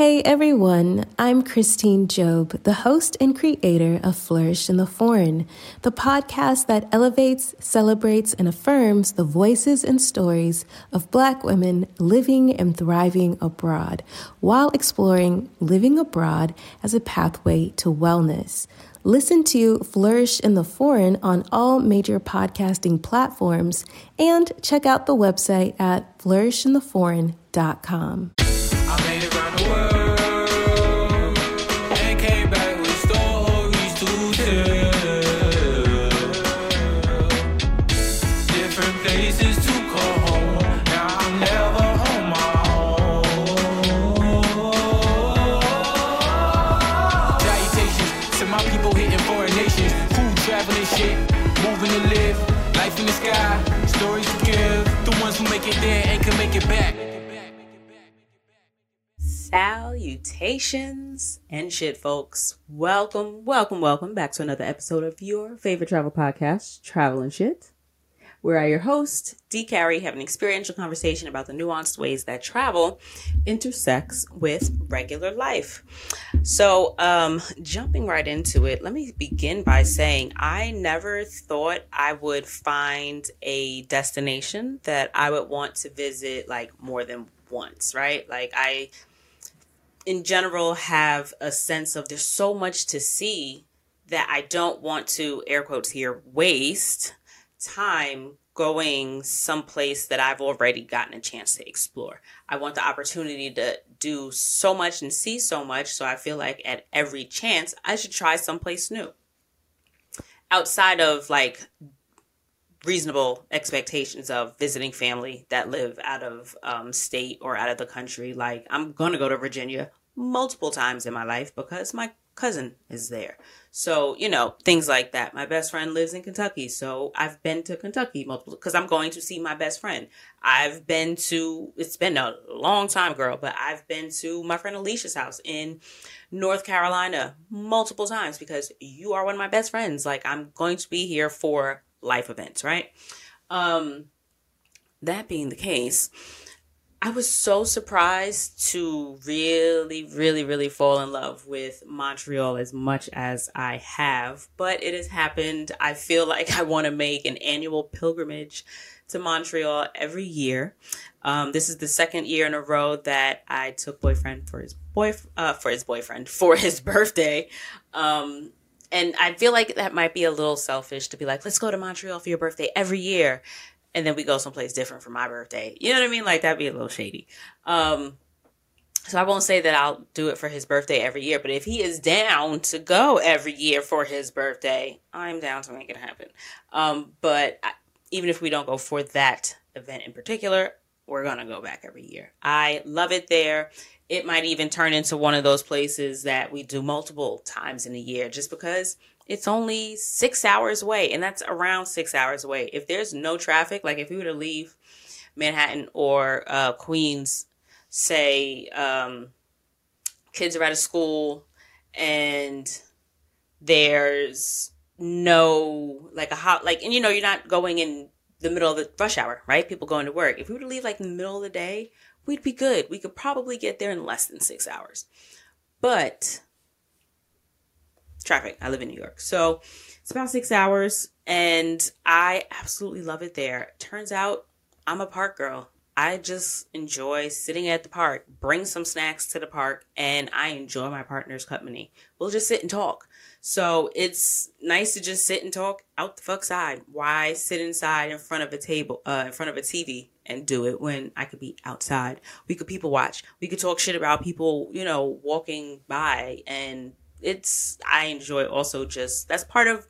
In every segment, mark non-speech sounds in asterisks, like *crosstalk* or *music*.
Hey everyone, I'm Christine Job, the host and creator of Flourish in the Foreign, the podcast that elevates, celebrates, and affirms the voices and stories of Black women living and thriving abroad while exploring living abroad as a pathway to wellness. Listen to Flourish in the Foreign on all major podcasting platforms and check out the website at flourishintheforeign.com. I made it around the world. Salutations and shit, folks. Welcome, welcome, welcome back to another episode of your favorite travel podcast, Travel and Shit, where I, your host, D. Carrie, have an experiential conversation about the nuanced ways that travel intersects with regular life. So, um, jumping right into it, let me begin by saying I never thought I would find a destination that I would want to visit like more than once, right? Like I in general have a sense of there's so much to see that I don't want to air quotes here waste time going someplace that I've already gotten a chance to explore. I want the opportunity to do so much and see so much so I feel like at every chance I should try someplace new. Outside of like reasonable expectations of visiting family that live out of um, state or out of the country. Like, I'm going to go to Virginia multiple times in my life because my cousin is there. So, you know, things like that. My best friend lives in Kentucky. So I've been to Kentucky multiple because I'm going to see my best friend. I've been to, it's been a long time, girl, but I've been to my friend Alicia's house in North Carolina multiple times because you are one of my best friends. Like I'm going to be here for life events, right? Um, that being the case, I was so surprised to really, really, really fall in love with Montreal as much as I have, but it has happened. I feel like I want to make an annual pilgrimage to Montreal every year. Um, this is the second year in a row that I took boyfriend for his boy uh, for his boyfriend *laughs* for his birthday. Um, and I feel like that might be a little selfish to be like, let's go to Montreal for your birthday every year. And then we go someplace different for my birthday. You know what I mean? Like that'd be a little shady. Um, so I won't say that I'll do it for his birthday every year, but if he is down to go every year for his birthday, I'm down to make it happen. Um, but I, even if we don't go for that event in particular, we're gonna go back every year. I love it there it might even turn into one of those places that we do multiple times in a year just because it's only six hours away and that's around six hours away. If there's no traffic like if we were to leave manhattan or uh, queens say um, kids are out of school and there's no like a hot like and you know you're not going in the middle of the rush hour right? People going to work. If we were to leave like in the middle of the day we'd be good. We could probably get there in less than six hours. But traffic, I live in New York. So it's about six hours, and I absolutely love it there. Turns out I'm a park girl. I just enjoy sitting at the park, bring some snacks to the park, and I enjoy my partner's company. We'll just sit and talk. So it's nice to just sit and talk out the fuck side. Why sit inside in front of a table, uh, in front of a TV and do it when I could be outside? We could people watch. We could talk shit about people, you know, walking by. And it's, I enjoy also just, that's part of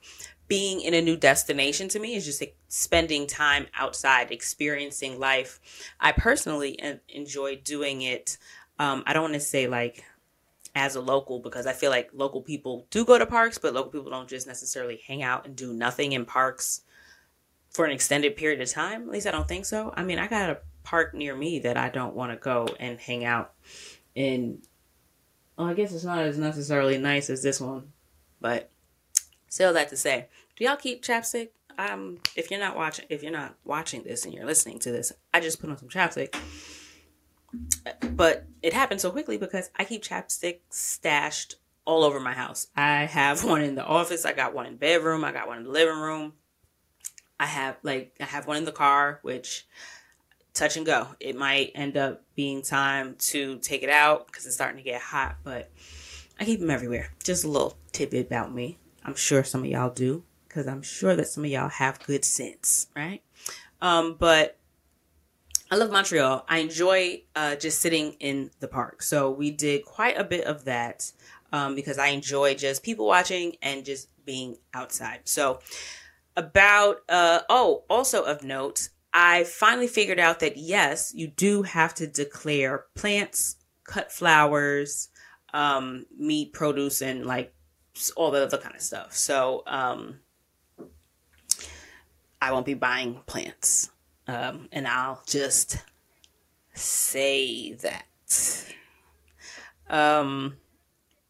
being in a new destination to me is just like spending time outside, experiencing life. I personally enjoy doing it. Um, I don't want to say like as a local because I feel like local people do go to parks, but local people don't just necessarily hang out and do nothing in parks for an extended period of time. At least I don't think so. I mean, I got a park near me that I don't want to go and hang out in. Well, I guess it's not as necessarily nice as this one, but still that to say. Do y'all keep chapstick? Um, if you're not watching, if you're not watching this and you're listening to this, I just put on some chapstick but it happened so quickly because I keep chapstick stashed all over my house. I have one in the office, I got one in bedroom, I got one in the living room. I have like I have one in the car, which touch and go. It might end up being time to take it out because it's starting to get hot, but I keep them everywhere. Just a little tidbit about me. I'm sure some of y'all do because I'm sure that some of y'all have good sense, right? Um, but I love Montreal. I enjoy uh, just sitting in the park. So we did quite a bit of that um, because I enjoy just people watching and just being outside. So about uh oh also of note i finally figured out that yes you do have to declare plants cut flowers um meat produce and like all the other kind of stuff. So um i won't be buying plants. Um and i'll just say that. Um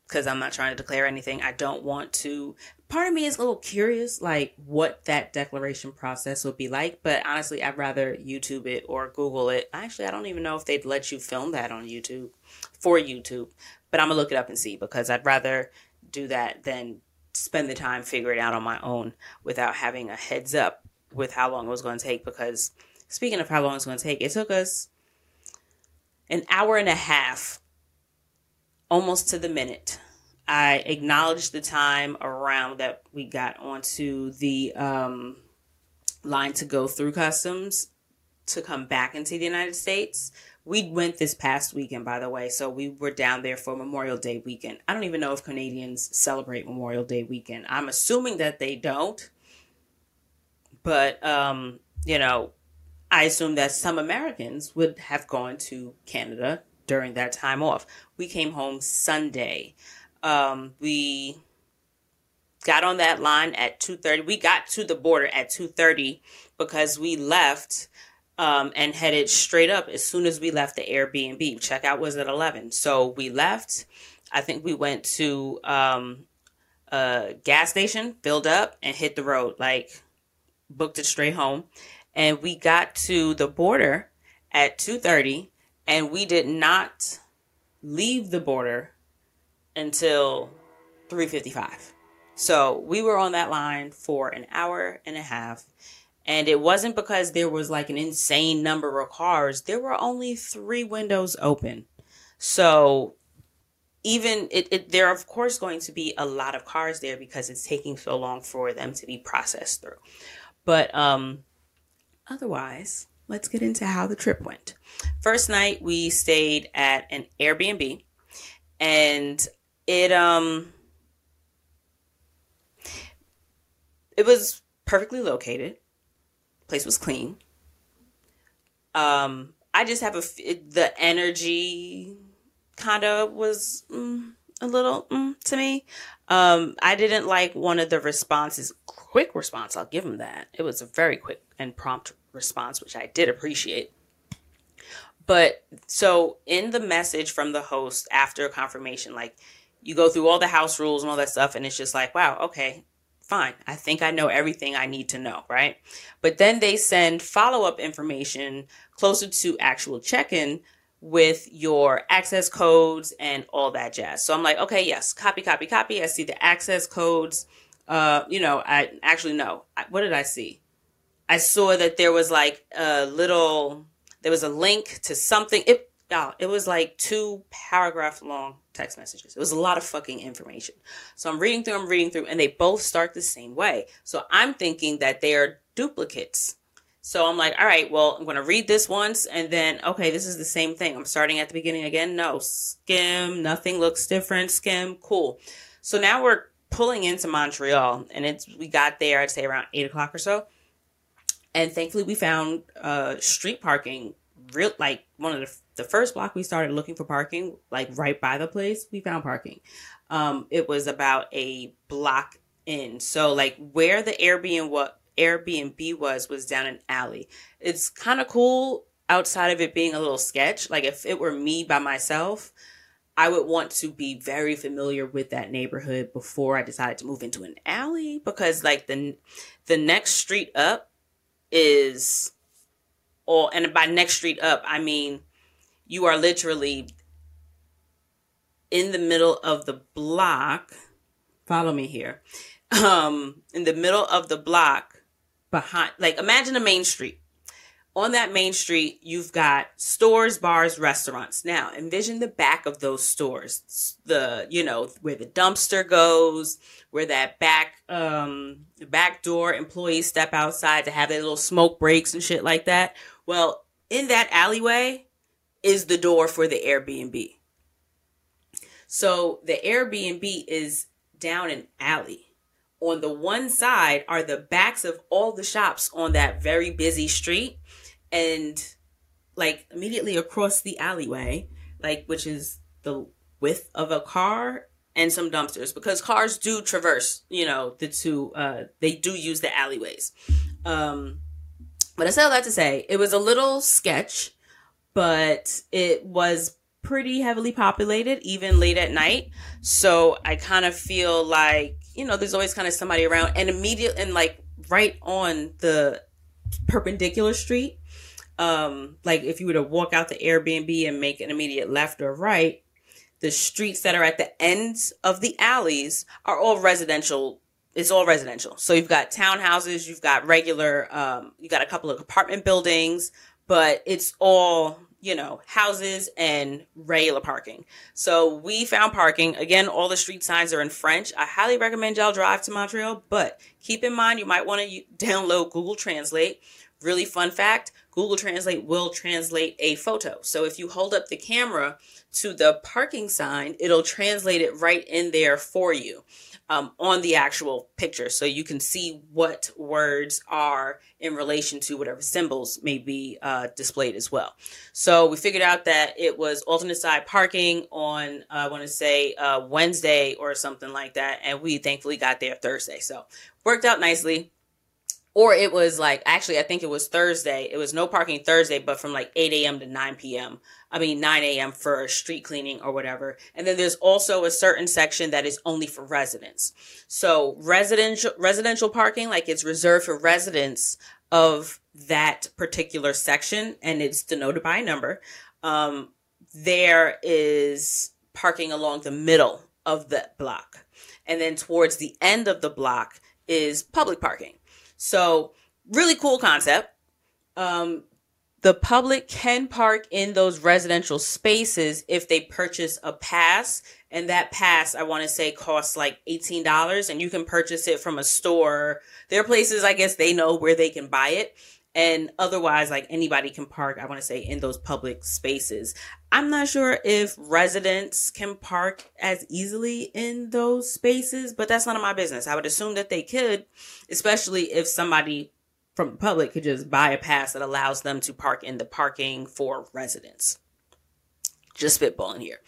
because I'm not trying to declare anything. I don't want to part of me is a little curious, like what that declaration process would be like. But honestly, I'd rather YouTube it or Google it. Actually, I don't even know if they'd let you film that on YouTube for YouTube. But I'm gonna look it up and see because I'd rather do that than spend the time figuring it out on my own without having a heads up with how long it was to take. Because speaking of how long it's to take, it took us an hour and a half, almost to the minute I acknowledged the time around that we got onto the um, line to go through customs to come back into the United States. We went this past weekend, by the way, so we were down there for Memorial Day weekend. I don't even know if Canadians celebrate Memorial Day weekend. I'm assuming that they don't, but um, you know, I assume that some Americans would have gone to Canada during that time off. We came home Sunday um, we got on that line at 2.30 we got to the border at 2.30 because we left um, and headed straight up as soon as we left the airbnb. Checkout was at 11 so we left. I think we went to um, a gas station filled up and hit the road like booked it straight home. And we got to the border at 2.30 and we did not leave the border until 3:55. So, we were on that line for an hour and a half. And it wasn't because there was like an insane number of cars. There were only 3 windows open. So, even it, it there are of course going to be a lot of cars there because it's taking so long for them to be processed through. But um otherwise, let's get into how the trip went. First night we stayed at an Airbnb and it um it was perfectly located. Place was clean. Um, I just have a it, the energy kind of was mm, a little mm, to me. Um, I didn't like one of the responses. Quick response, I'll give him that. It was a very quick and prompt response, which I did appreciate. But so in the message from the host after confirmation, like you go through all the house rules and all that stuff, and it's just like, wow, okay, fine. I think I know everything I need to know, right? But then they send follow up information closer to actual check in with your access codes and all that jazz. So I'm like, okay, yes, copy, copy, copy. I see the access codes. Uh, you know, I actually no. What did I see? I saw that there was like a little, there was a link to something. It y'all, it was like two paragraph long text messages. It was a lot of fucking information. So I'm reading through, I'm reading through, and they both start the same way. So I'm thinking that they are duplicates. So I'm like, all right, well, I'm going to read this once and then, okay, this is the same thing. I'm starting at the beginning again. No, skim, nothing looks different. Skim, cool. So now we're pulling into Montreal and it's, we got there, I'd say around eight o'clock or so. And thankfully we found, uh, street parking real, like one of the the first block we started looking for parking, like right by the place, we found parking. Um, it was about a block in. So like where the Airbnb what Airbnb was was down an alley. It's kind of cool outside of it being a little sketch. Like if it were me by myself, I would want to be very familiar with that neighborhood before I decided to move into an alley because like the the next street up is or and by next street up I mean you are literally in the middle of the block. Follow me here. Um, in the middle of the block behind, like imagine a main street on that main street, you've got stores, bars, restaurants. Now, envision the back of those stores. The, you know, where the dumpster goes, where that back um back door employees step outside to have their little smoke breaks and shit like that. Well, in that alleyway is the door for the Airbnb. So, the Airbnb is down an alley on the one side are the backs of all the shops on that very busy street and like immediately across the alleyway, like which is the width of a car and some dumpsters because cars do traverse, you know, the two uh they do use the alleyways. Um but I say all that to say it was a little sketch, but it was pretty heavily populated even late at night. So I kind of feel like, you know, there's always kind of somebody around and immediate and like right on the perpendicular street um, like if you were to walk out the Airbnb and make an immediate left or right, the streets that are at the ends of the alleys are all residential. It's all residential. So you've got townhouses, you've got regular, um, you got a couple of apartment buildings, but it's all you know, houses and regular parking. So we found parking. Again, all the street signs are in French. I highly recommend y'all drive to Montreal, but keep in mind you might want to download Google Translate. Really fun fact Google Translate will translate a photo. So if you hold up the camera to the parking sign, it'll translate it right in there for you um, on the actual picture. So you can see what words are in relation to whatever symbols may be uh, displayed as well. So we figured out that it was alternate side parking on, uh, I want to say, uh, Wednesday or something like that. And we thankfully got there Thursday. So worked out nicely or it was like actually i think it was thursday. It was no parking thursday but from like 8 a.m to 9 p.m i mean 9 a.m for street cleaning or whatever. And then there's also a certain section that is only for residents. So residential residential parking like it's reserved for residents of that particular section and it's denoted by a number. Um, there is parking along the middle of the block. And then towards the end of the block is public parking so, really cool concept. Um, the public can park in those residential spaces if they purchase a pass. And that pass, I want to say, costs like $18 and you can purchase it from a store. There are places, I guess, they know where they can buy it. And otherwise, like anybody can park, I want to say, in those public spaces. I'm not sure if residents can park as easily in those spaces, but that's none of my business. I would assume that they could, especially if somebody from the public could just buy a pass that allows them to park in the parking for residents. Just spitballing here.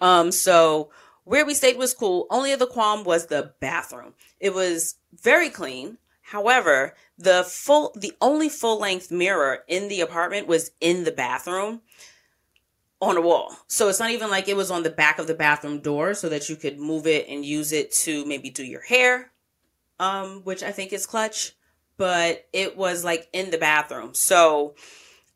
Um, so where we stayed was cool. Only the qualm was the bathroom. It was very clean. However, the full, the only full length mirror in the apartment was in the bathroom on a wall. So it's not even like it was on the back of the bathroom door so that you could move it and use it to maybe do your hair, um, which I think is clutch, but it was like in the bathroom. So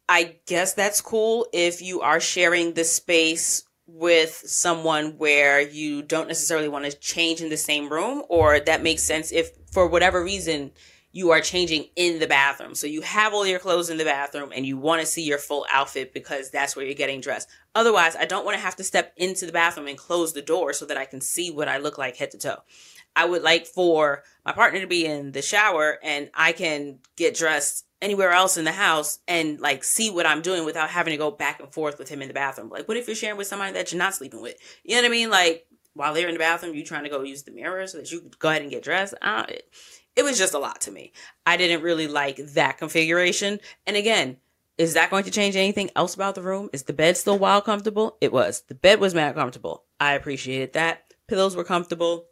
I guess that's cool if you are sharing the space with someone where you don't necessarily want to change in the same room or that makes sense if for whatever reason you are changing in the bathroom. So you have all your clothes in the bathroom and you want to see your full outfit because that's where you're getting dressed. Otherwise, I don't want to have to step into the bathroom and close the door so that I can see what I look like head to toe. I would like for my partner to be in the shower and I can get dressed anywhere else in the house and like see what I'm doing without having to go back and forth with him in the bathroom. Like, what if you're sharing with somebody that you're not sleeping with? You know what I mean? Like, while they're in the bathroom, you trying to go use the mirror so that you go ahead and get dressed. Uh, it, it was just a lot to me. I didn't really like that configuration. And again, is that going to change anything else about the room? Is the bed still wild comfortable? It was. The bed was mad comfortable. I appreciated that. Pillows were comfortable.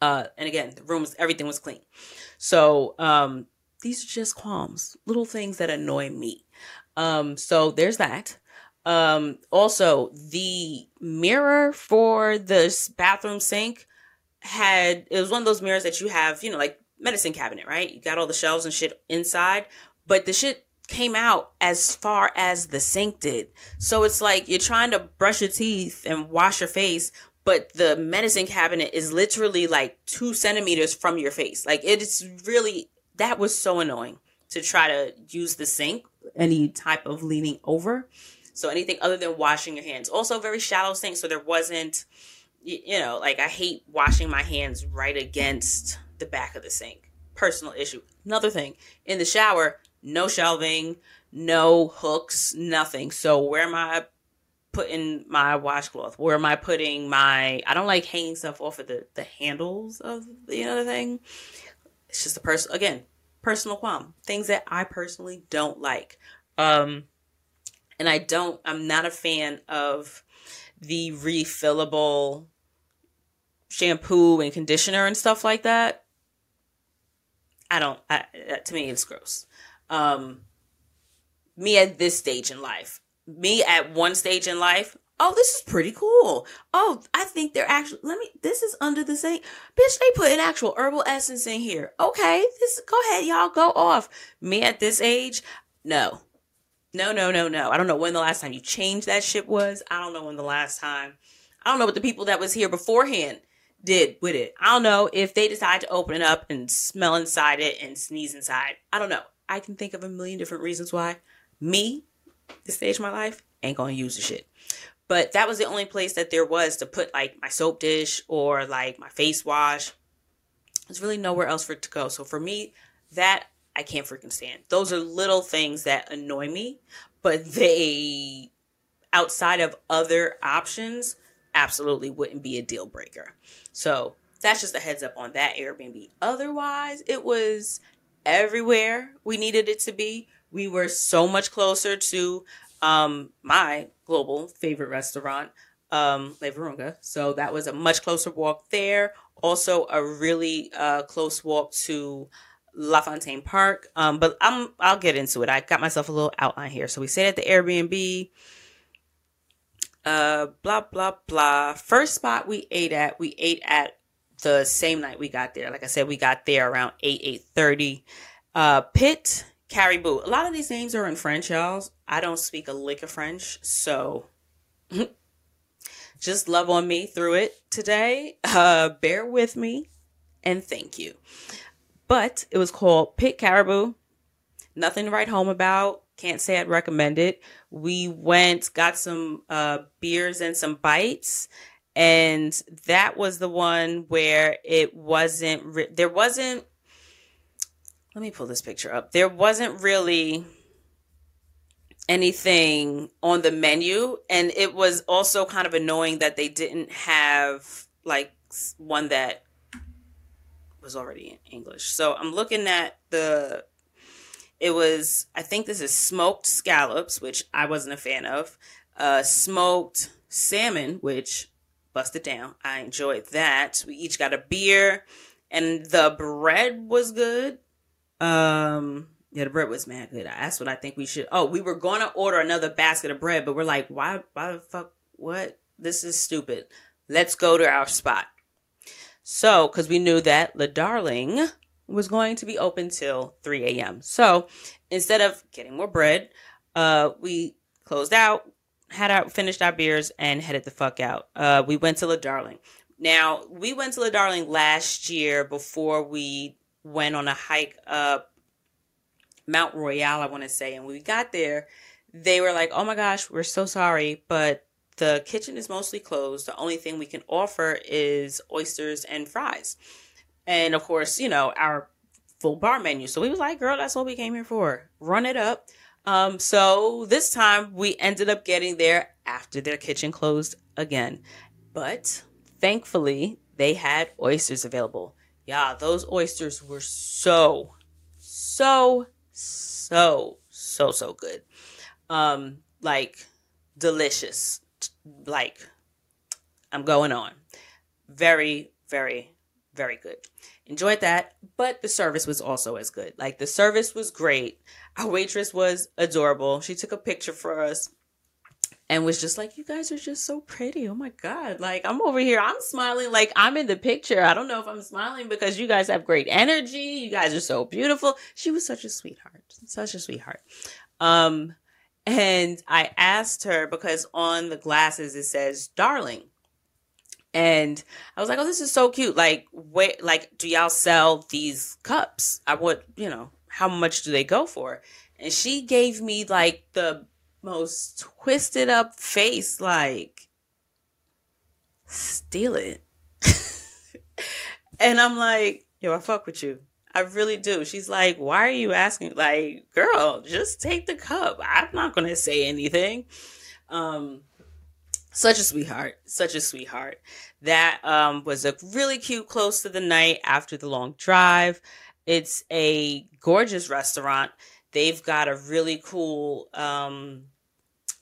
Uh, and again, the rooms, everything was clean. So, um, these are just qualms, little things that annoy me. Um, so there's that. Um, also the mirror for this bathroom sink had, it was one of those mirrors that you have, you know, like medicine cabinet, right? You got all the shelves and shit inside, but the shit came out as far as the sink did. So it's like you're trying to brush your teeth and wash your face, but the medicine cabinet is literally like two centimeters from your face. Like it is really, that was so annoying to try to use the sink, any type of leaning over. So anything other than washing your hands. Also, very shallow sink. So there wasn't, you know, like I hate washing my hands right against the back of the sink. Personal issue. Another thing in the shower, no shelving, no hooks, nothing. So where am I putting my washcloth? Where am I putting my? I don't like hanging stuff off of the the handles of the other thing. It's just a person again, personal qualm. Things that I personally don't like. Um, and I don't. I'm not a fan of the refillable shampoo and conditioner and stuff like that. I don't. I, to me, it's gross. Um, me at this stage in life, me at one stage in life, oh, this is pretty cool. Oh, I think they're actually, let me, this is under the same, bitch, they put an actual herbal essence in here. Okay, this, go ahead, y'all, go off. Me at this age, no. No, no, no, no. I don't know when the last time you changed that shit was. I don't know when the last time, I don't know what the people that was here beforehand did with it. I don't know if they decide to open it up and smell inside it and sneeze inside. I don't know. I can think of a million different reasons why. Me, this stage of my life, ain't gonna use the shit. But that was the only place that there was to put like my soap dish or like my face wash. There's really nowhere else for it to go. So for me, that I can't freaking stand. Those are little things that annoy me, but they, outside of other options, absolutely wouldn't be a deal breaker. So that's just a heads up on that Airbnb. Otherwise, it was everywhere we needed it to be. We were so much closer to um, my global favorite restaurant, um, Le Virunga. So that was a much closer walk there. Also, a really uh, close walk to LaFontaine Park. Um, but I'm I'll get into it. I got myself a little outline here. So we stayed at the Airbnb. Uh, blah blah blah. First spot we ate at, we ate at the same night we got there. Like I said, we got there around 8, 8.30. Uh, Pit Caribou. A lot of these names are in French, y'all. I don't speak a lick of French, so *laughs* just love on me through it today. Uh, bear with me and thank you. But it was called Pit Caribou. Nothing to write home about. Can't say I'd recommend it. We went, got some uh, beers and some bites and that was the one where it wasn't re- there wasn't let me pull this picture up there wasn't really anything on the menu and it was also kind of annoying that they didn't have like one that was already in english so i'm looking at the it was i think this is smoked scallops which i wasn't a fan of uh smoked salmon which busted down. I enjoyed that. We each got a beer, and the bread was good. Um, yeah, the bread was mad good. That's what I think we should. Oh, we were gonna order another basket of bread, but we're like, why? Why the fuck? What? This is stupid. Let's go to our spot. So, because we knew that Le Darling was going to be open till 3 a.m. So, instead of getting more bread, uh, we closed out, had our finished our beers and headed the fuck out. Uh, we went to La Darling. Now we went to La Darling last year before we went on a hike up Mount Royal, I want to say, and when we got there, they were like, "Oh my gosh, we're so sorry, but the kitchen is mostly closed. The only thing we can offer is oysters and fries." And of course, you know, our full bar menu. So we was like, "Girl, that's what we came here for. Run it up." Um, so this time we ended up getting there after their kitchen closed again. But thankfully, they had oysters available. Yeah, those oysters were so, so, so, so, so good. Um, like delicious. Like I'm going on. Very, very, very good. Enjoyed that, but the service was also as good. Like the service was great. Our waitress was adorable. She took a picture for us and was just like, You guys are just so pretty. Oh my God. Like, I'm over here, I'm smiling like I'm in the picture. I don't know if I'm smiling because you guys have great energy. You guys are so beautiful. She was such a sweetheart, such a sweetheart. Um, and I asked her because on the glasses it says darling. And I was like, "Oh, this is so cute! Like, wait, like, do y'all sell these cups? I would, you know, how much do they go for?" And she gave me like the most twisted up face, like, steal it. *laughs* and I'm like, yo, I fuck with you. I really do. She's like, why are you asking? Like, girl, just take the cup. I'm not going to say anything. Um, such a sweetheart. Such a sweetheart. That um, was a really cute close to the night after the long drive. It's a gorgeous restaurant. They've got a really cool um,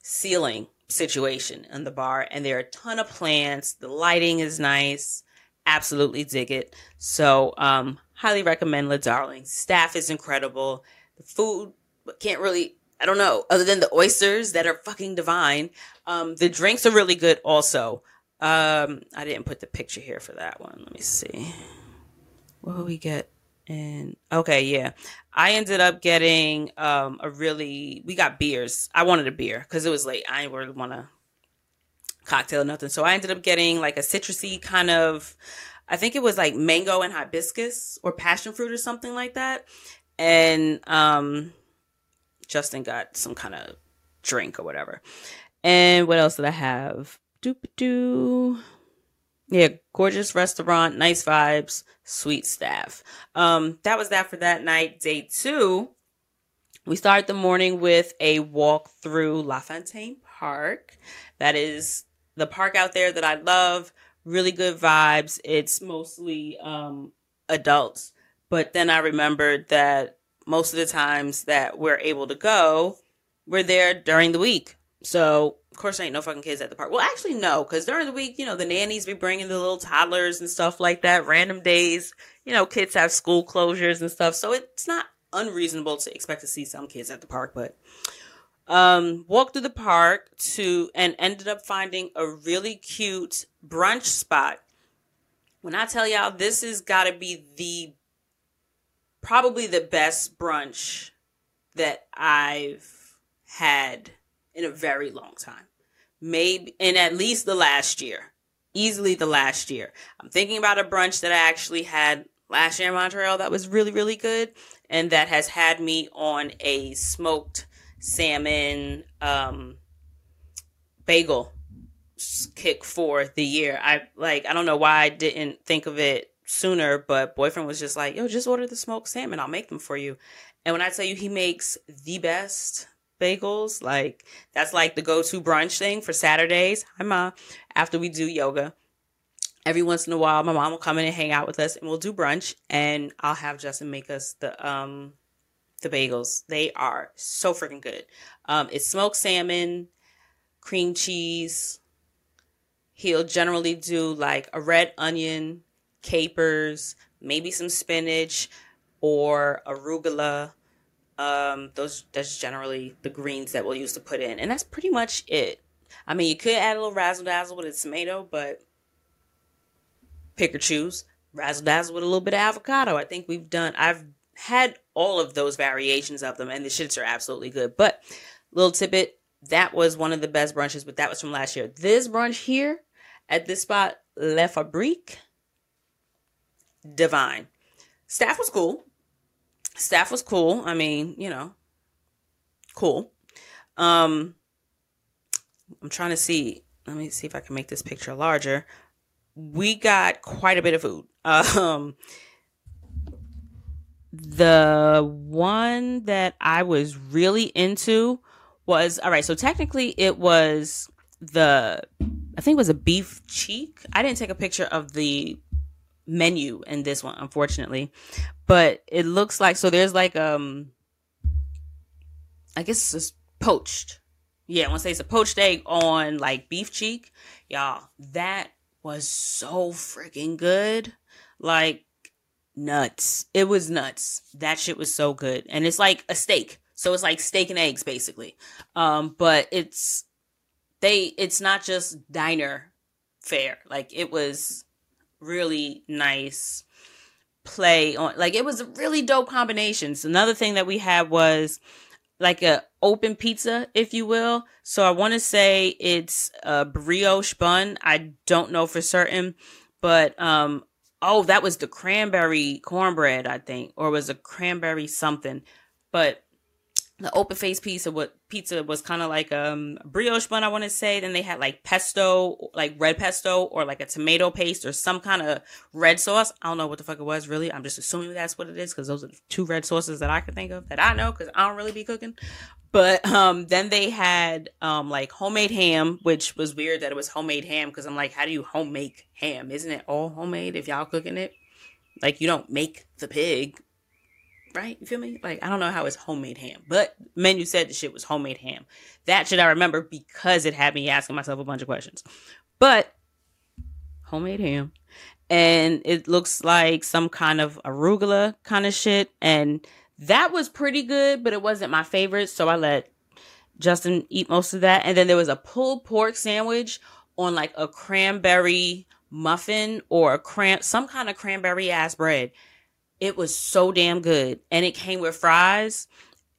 ceiling situation in the bar, and there are a ton of plants. The lighting is nice. Absolutely dig it. So, um, highly recommend La Darling. Staff is incredible. The food can't really, I don't know, other than the oysters that are fucking divine. Um, the drinks are really good also. Um, I didn't put the picture here for that one. Let me see. What will we get? And okay, yeah. I ended up getting um a really we got beers. I wanted a beer because it was late. I didn't really want a cocktail nothing. So I ended up getting like a citrusy kind of I think it was like mango and hibiscus or passion fruit or something like that. And um Justin got some kind of drink or whatever. And what else did I have? Doop doo. Yeah, gorgeous restaurant, nice vibes, sweet staff. Um, that was that for that night. Day two, we start the morning with a walk through La Fontaine Park. That is the park out there that I love. Really good vibes. It's mostly um, adults, but then I remembered that most of the times that we're able to go, we're there during the week. So of course, there ain't no fucking kids at the park. Well, actually, no, because during the week, you know, the nannies be bringing the little toddlers and stuff like that. Random days, you know, kids have school closures and stuff, so it's not unreasonable to expect to see some kids at the park. But um, walked through the park to and ended up finding a really cute brunch spot. When I tell y'all, this has got to be the probably the best brunch that I've had in a very long time. Maybe in at least the last year. Easily the last year. I'm thinking about a brunch that I actually had last year in Montreal that was really, really good. And that has had me on a smoked salmon um, bagel kick for the year. I like I don't know why I didn't think of it sooner, but boyfriend was just like, "Yo, just order the smoked salmon. I'll make them for you." And when I tell you he makes the best bagels. Like that's like the go-to brunch thing for Saturdays. Hi mom. After we do yoga. Every once in a while, my mom will come in and hang out with us and we'll do brunch and I'll have Justin make us the um the bagels. They are so freaking good. Um it's smoked salmon, cream cheese. He'll generally do like a red onion, capers, maybe some spinach or arugula um, those that's generally the greens that we'll use to put in, and that's pretty much it. I mean, you could add a little razzle dazzle with a tomato, but pick or choose. Razzle dazzle with a little bit of avocado. I think we've done. I've had all of those variations of them, and the shits are absolutely good. But little tidbit, that was one of the best brunches, but that was from last year. This brunch here at this spot, Le Fabrique, divine. Staff was cool staff was cool. I mean, you know, cool. Um, I'm trying to see. Let me see if I can make this picture larger. We got quite a bit of food. *laughs* Um, the one that I was really into was all right. So technically, it was the I think it was a beef cheek. I didn't take a picture of the menu in this one, unfortunately. But it looks like so there's like um I guess it's poached. Yeah, I want to say it's a poached egg on like beef cheek. Y'all, that was so freaking good. Like nuts. It was nuts. That shit was so good. And it's like a steak. So it's like steak and eggs basically. Um, but it's they it's not just diner fare. Like it was really nice play on like it was a really dope combination. So Another thing that we had was like a open pizza, if you will. So I want to say it's a brioche bun. I don't know for certain, but um oh, that was the cranberry cornbread, I think, or was a cranberry something. But the open face pizza what pizza was kind of like um brioche bun i want to say. Then they had like pesto like red pesto or like a tomato paste or some kind of red sauce. I don't know what the fuck it was really. I'm just assuming that's what it is because those are two red sauces that i can think of that i know because i don't really be cooking. But um then they had um like homemade ham which was weird that it was homemade ham because i'm like how do you home make ham? Isn't it all homemade if y'all cooking it? Like you don't make the pig right? You feel me? Like I don't know how it's homemade ham, but menu said the shit was homemade ham. That shit I remember because it had me asking myself a bunch of questions. But homemade ham, and it looks like some kind of arugula kind of shit, and that was pretty good, but it wasn't my favorite, so I let Justin eat most of that. And then there was a pulled pork sandwich on like a cranberry muffin or a cran some kind of cranberry ass bread it was so damn good. And it came with fries.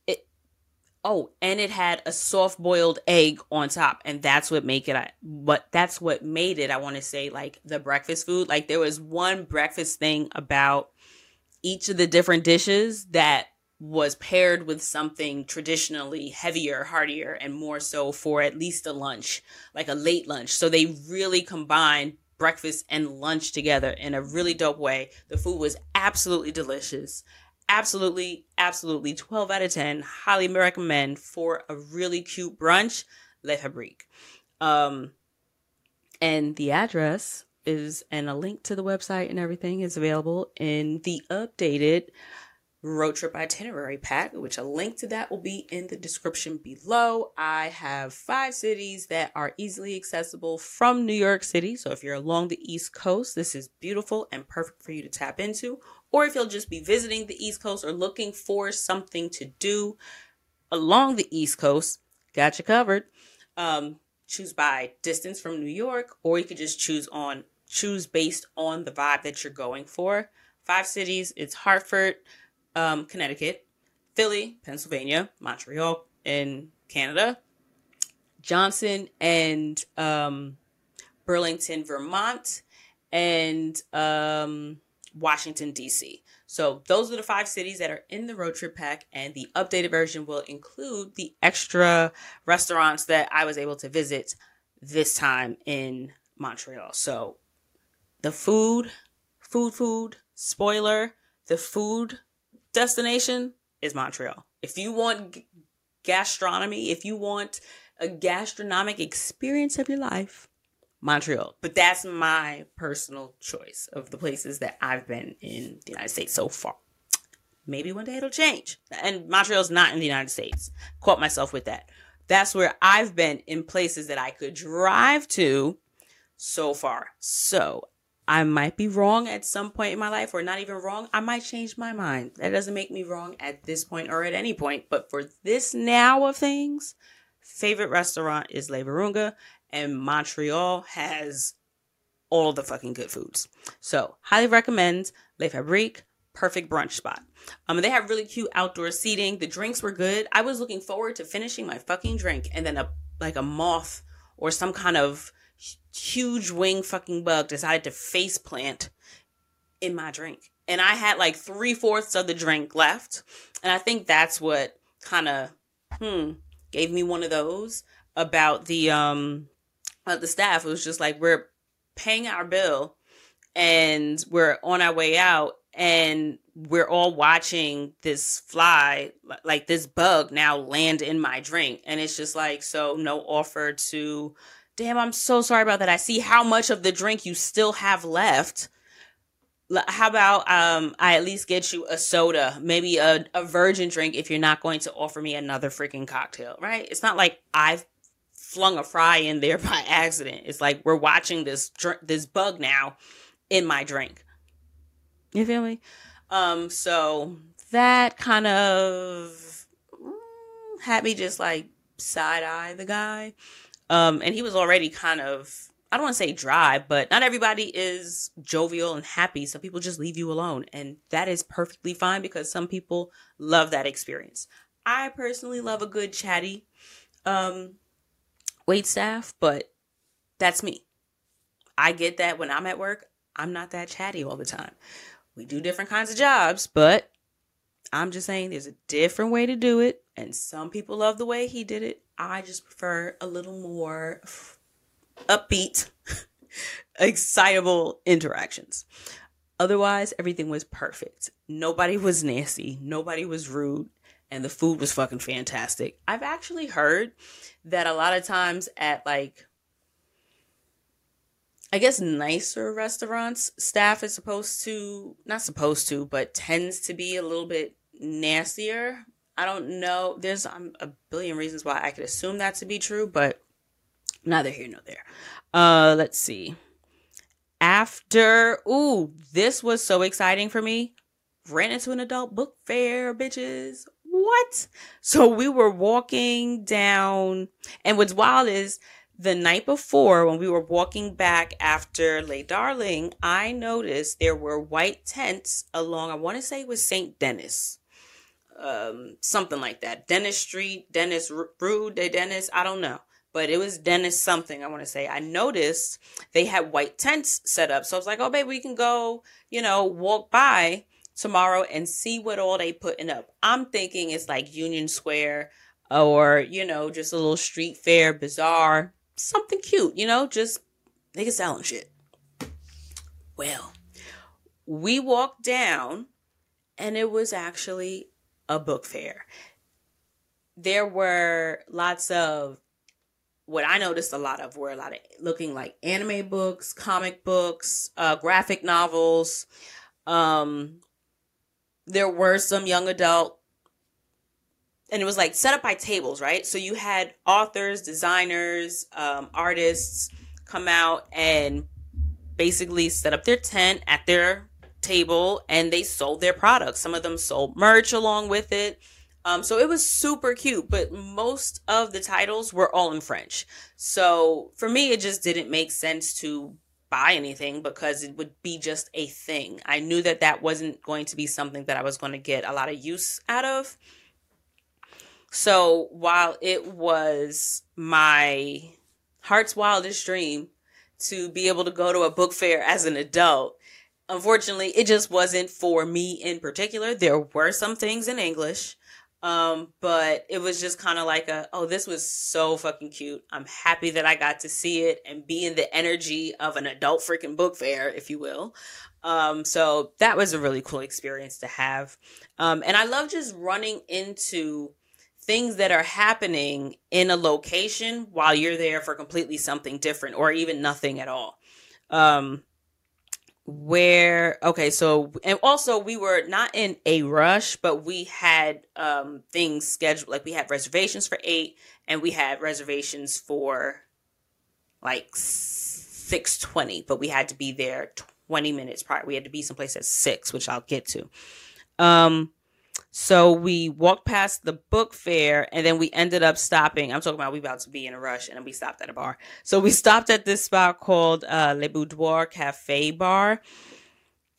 It oh, and it had a soft boiled egg on top. And that's what make it I but that's what made it, I want to say, like the breakfast food. Like there was one breakfast thing about each of the different dishes that was paired with something traditionally heavier, heartier, and more so for at least a lunch, like a late lunch. So they really combined breakfast and lunch together in a really dope way. The food was absolutely delicious. Absolutely, absolutely 12 out of 10. Highly recommend for a really cute brunch, Le Fabrique. Um, and the address is and a link to the website and everything is available in the updated road trip itinerary pack, which a link to that will be in the description below. I have five cities that are easily accessible from New York City. So if you're along the East Coast, this is beautiful and perfect for you to tap into. Or if you'll just be visiting the East Coast or looking for something to do along the East Coast, got you covered. Um, choose by distance from New York, or you could just choose on choose based on the vibe that you're going for. Five cities. It's Hartford, um, Connecticut, Philly, Pennsylvania, Montreal in Canada, Johnson and um, Burlington, Vermont, and um, Washington, D.C. So those are the five cities that are in the road trip pack, and the updated version will include the extra restaurants that I was able to visit this time in Montreal. So the food, food, food, spoiler, the food destination is Montreal. If you want g- gastronomy, if you want a gastronomic experience of your life, Montreal. But that's my personal choice of the places that I've been in the United States so far. Maybe one day it'll change. And Montreal's not in the United States. Quote myself with that. That's where I've been in places that I could drive to so far. So I might be wrong at some point in my life, or not even wrong. I might change my mind. That doesn't make me wrong at this point or at any point. But for this now of things, favorite restaurant is Le Virunga, and Montreal has all the fucking good foods. So, highly recommend Le Fabrique. Perfect brunch spot. Um, they have really cute outdoor seating. The drinks were good. I was looking forward to finishing my fucking drink, and then a like a moth or some kind of huge wing fucking bug decided to face plant in my drink. And I had like three fourths of the drink left. And I think that's what kind of, hmm, gave me one of those about the, um, uh, the staff. It was just like, we're paying our bill and we're on our way out and we're all watching this fly like this bug now land in my drink and it's just like so no offer to Damn, I'm so sorry about that. I see how much of the drink you still have left. How about um I at least get you a soda, maybe a, a virgin drink if you're not going to offer me another freaking cocktail, right? It's not like I've flung a fry in there *laughs* by accident. It's like we're watching this this bug now in my drink. You feel me? Um so that kind of mm, had me just like side eye the guy. Um, and he was already kind of I don't want to say dry, but not everybody is jovial and happy. Some people just leave you alone, and that is perfectly fine because some people love that experience. I personally love a good chatty um, wait staff, but that's me. I get that when I'm at work, I'm not that chatty all the time. We do different kinds of jobs, but I'm just saying there's a different way to do it, and some people love the way he did it. I just prefer a little more upbeat, *laughs* excitable interactions. Otherwise, everything was perfect. Nobody was nasty, nobody was rude, and the food was fucking fantastic. I've actually heard that a lot of times at like I guess nicer restaurants, staff is supposed to, not supposed to, but tends to be a little bit nastier. I don't know. There's um, a billion reasons why I could assume that to be true, but neither here nor there. Uh, let's see. After, ooh, this was so exciting for me. Ran into an adult book fair, bitches. What? So we were walking down, and what's wild is the night before when we were walking back after Le Darling, I noticed there were white tents along, I want to say it was St. Denis. Um, something like that. Dennis Street, Dennis Rue de Dennis, I don't know but it was Dennis something, I want to say. I noticed they had white tents set up. So I was like, oh, baby, we can go, you know, walk by tomorrow and see what all they putting up. I'm thinking it's like Union Square or, you know, just a little street fair, bazaar, something cute, you know, just niggas selling shit. Well, we walked down and it was actually a book fair. There were lots of what I noticed a lot of were a lot of looking like anime books, comic books, uh, graphic novels. Um, there were some young adult, and it was like set up by tables, right? So you had authors, designers, um, artists come out and basically set up their tent at their table and they sold their products. Some of them sold merch along with it. Um, so it was super cute, but most of the titles were all in French. So for me, it just didn't make sense to buy anything because it would be just a thing. I knew that that wasn't going to be something that I was going to get a lot of use out of. So while it was my heart's wildest dream to be able to go to a book fair as an adult, unfortunately, it just wasn't for me in particular. There were some things in English. Um, but it was just kind of like a, oh, this was so fucking cute. I'm happy that I got to see it and be in the energy of an adult freaking book fair, if you will. Um, so that was a really cool experience to have. Um, and I love just running into things that are happening in a location while you're there for completely something different or even nothing at all. Um, where okay so and also we were not in a rush but we had um things scheduled like we had reservations for eight and we had reservations for like 620 but we had to be there 20 minutes prior. We had to be someplace at six which i'll get to. Um so we walked past the book fair and then we ended up stopping. I'm talking about we about to be in a rush and then we stopped at a bar. So we stopped at this spot called uh, Le Boudoir Cafe Bar.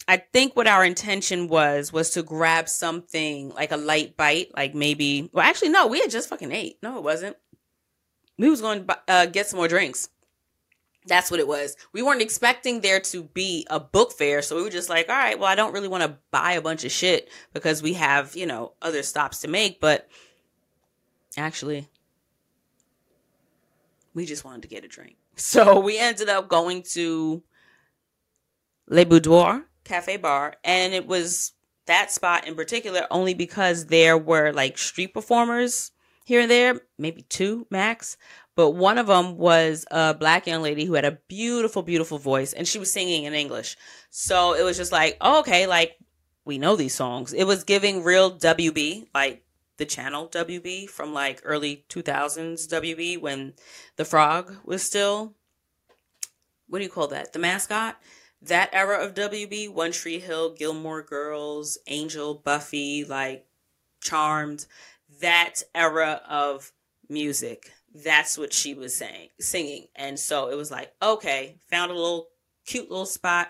I think what our intention was was to grab something like a light bite, like maybe. Well, actually, no, we had just fucking ate. No, it wasn't. We was going to uh, get some more drinks. That's what it was. We weren't expecting there to be a book fair, so we were just like, all right, well, I don't really want to buy a bunch of shit because we have, you know, other stops to make, but actually we just wanted to get a drink. *laughs* So we ended up going to Le Boudoir Cafe Bar, and it was that spot in particular only because there were like street performers here and there, maybe two max, but one of them was a black young lady who had a beautiful, beautiful voice, and she was singing in English. So it was just like, oh, okay, like we know these songs. It was giving real WB, like the channel WB from like early 2000s WB when the frog was still, what do you call that? The mascot? That era of WB, One Tree Hill, Gilmore Girls, Angel, Buffy, like Charmed, that era of music that's what she was saying, singing. And so it was like, okay, found a little cute little spot,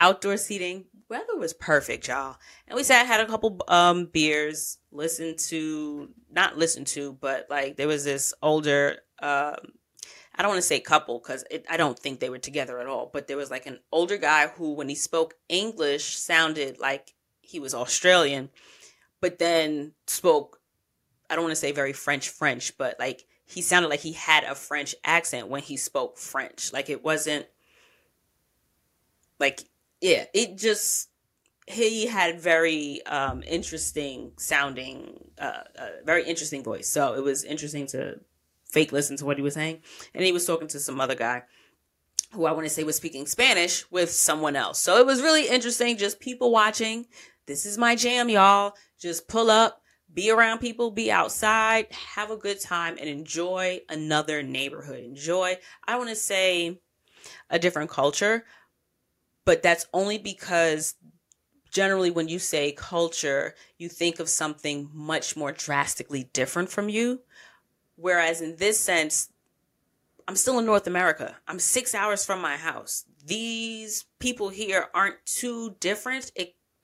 outdoor seating. Weather was perfect, y'all. And we sat, had a couple um beers, listened to not listened to, but like there was this older um I don't want to say couple because I don't think they were together at all, but there was like an older guy who, when he spoke English, sounded like he was Australian, but then spoke, I don't want to say very French French, but like he sounded like he had a French accent when he spoke French. Like it wasn't like yeah, it just he had very um interesting sounding uh, uh very interesting voice. So it was interesting to fake listen to what he was saying. And he was talking to some other guy who I want to say was speaking Spanish with someone else. So it was really interesting just people watching. This is my jam, y'all. Just pull up, be around people, be outside, have a good time, and enjoy another neighborhood. Enjoy, I want to say, a different culture, but that's only because generally when you say culture, you think of something much more drastically different from you. Whereas in this sense, I'm still in North America. I'm six hours from my house. These people here aren't too different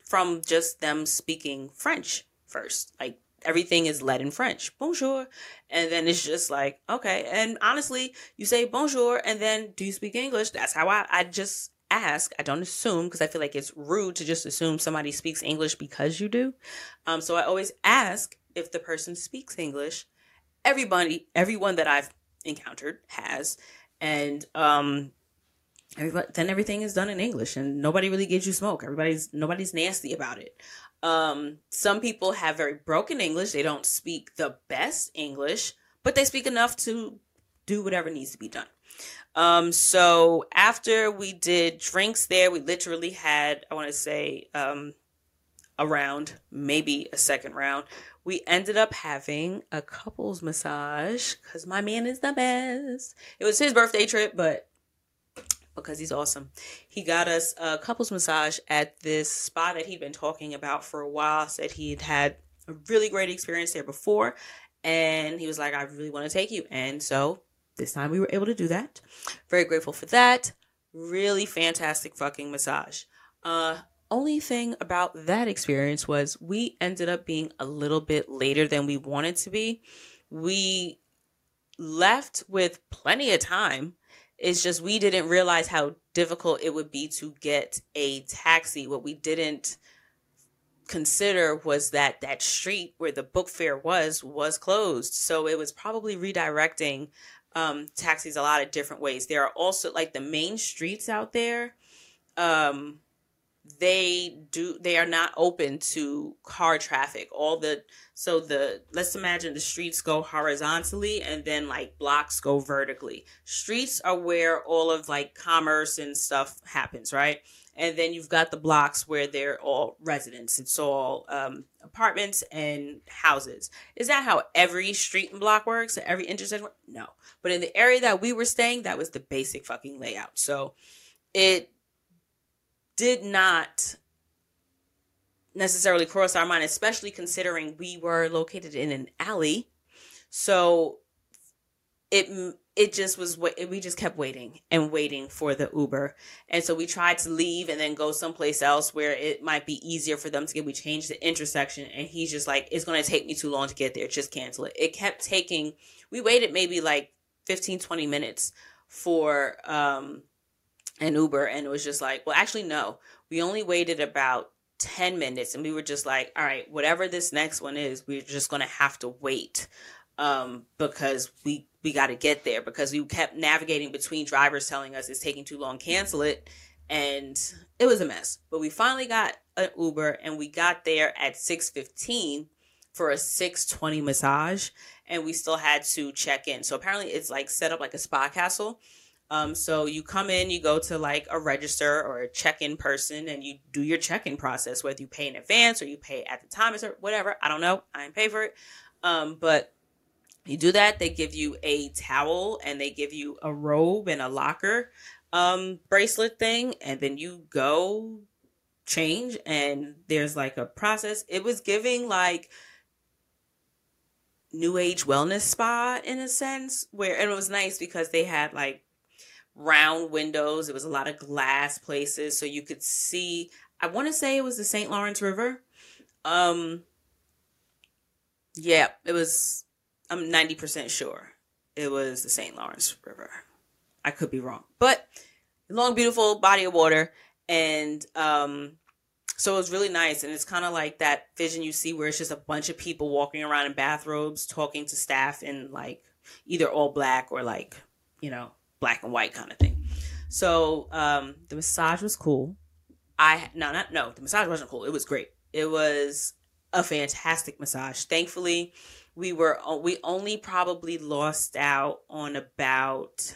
from just them speaking French first. Like everything is led in French. Bonjour. And then it's just like, okay. And honestly, you say bonjour and then do you speak English? That's how I, I just ask. I don't assume because I feel like it's rude to just assume somebody speaks English because you do. Um, so I always ask if the person speaks English. Everybody, everyone that I've encountered has. And, um, then everything is done in English and nobody really gives you smoke. Everybody's nobody's nasty about it. Um, some people have very broken English. They don't speak the best English, but they speak enough to do whatever needs to be done. Um, so after we did drinks there, we literally had, I want to say, um, a round, maybe a second round. We ended up having a couples massage because my man is the best. It was his birthday trip, but because he's awesome. He got us a couples massage at this spa that he'd been talking about for a while. Said he'd had a really great experience there before. And he was like, I really want to take you. And so this time we were able to do that. Very grateful for that. Really fantastic fucking massage. Uh, only thing about that experience was we ended up being a little bit later than we wanted to be. We left with plenty of time it's just we didn't realize how difficult it would be to get a taxi. What we didn't consider was that that street where the book fair was was closed. So it was probably redirecting um, taxis a lot of different ways. There are also like the main streets out there. Um, they do they are not open to car traffic. All the so the let's imagine the streets go horizontally and then like blocks go vertically. Streets are where all of like commerce and stuff happens right? And then you've got the blocks where they're all residents. It's all um, apartments and houses. Is that how every street and block works? Every intersection? No. But in the area that we were staying that was the basic fucking layout. So it did not necessarily cross our mind, especially considering we were located in an alley. So it it just was we just kept waiting and waiting for the Uber, and so we tried to leave and then go someplace else where it might be easier for them to get. We changed the intersection, and he's just like, "It's going to take me too long to get there. Just cancel it." It kept taking. We waited maybe like 15, 20 minutes for um an Uber and it was just like, well, actually, no. We only waited about 10 minutes and we were just like, all right, whatever this next one is, we're just going to have to wait um, because we, we got to get there because we kept navigating between drivers telling us it's taking too long, cancel it. And it was a mess. But we finally got an Uber and we got there at 615 for a 620 massage and we still had to check in. So apparently it's like set up like a spa castle um, so you come in, you go to like a register or a check-in person, and you do your check-in process, whether you pay in advance or you pay at the time or whatever. I don't know. I didn't pay for it. Um, but you do that. They give you a towel and they give you a robe and a locker um, bracelet thing, and then you go change. And there's like a process. It was giving like new age wellness spa in a sense where and it was nice because they had like round windows. It was a lot of glass places so you could see I want to say it was the St. Lawrence River. Um yeah, it was I'm 90% sure it was the St. Lawrence River. I could be wrong. But long beautiful body of water and um so it was really nice and it's kind of like that vision you see where it's just a bunch of people walking around in bathrobes talking to staff in like either all black or like you know black and white kind of thing. So um the massage was cool. I no not no the massage wasn't cool. It was great. It was a fantastic massage. Thankfully we were we only probably lost out on about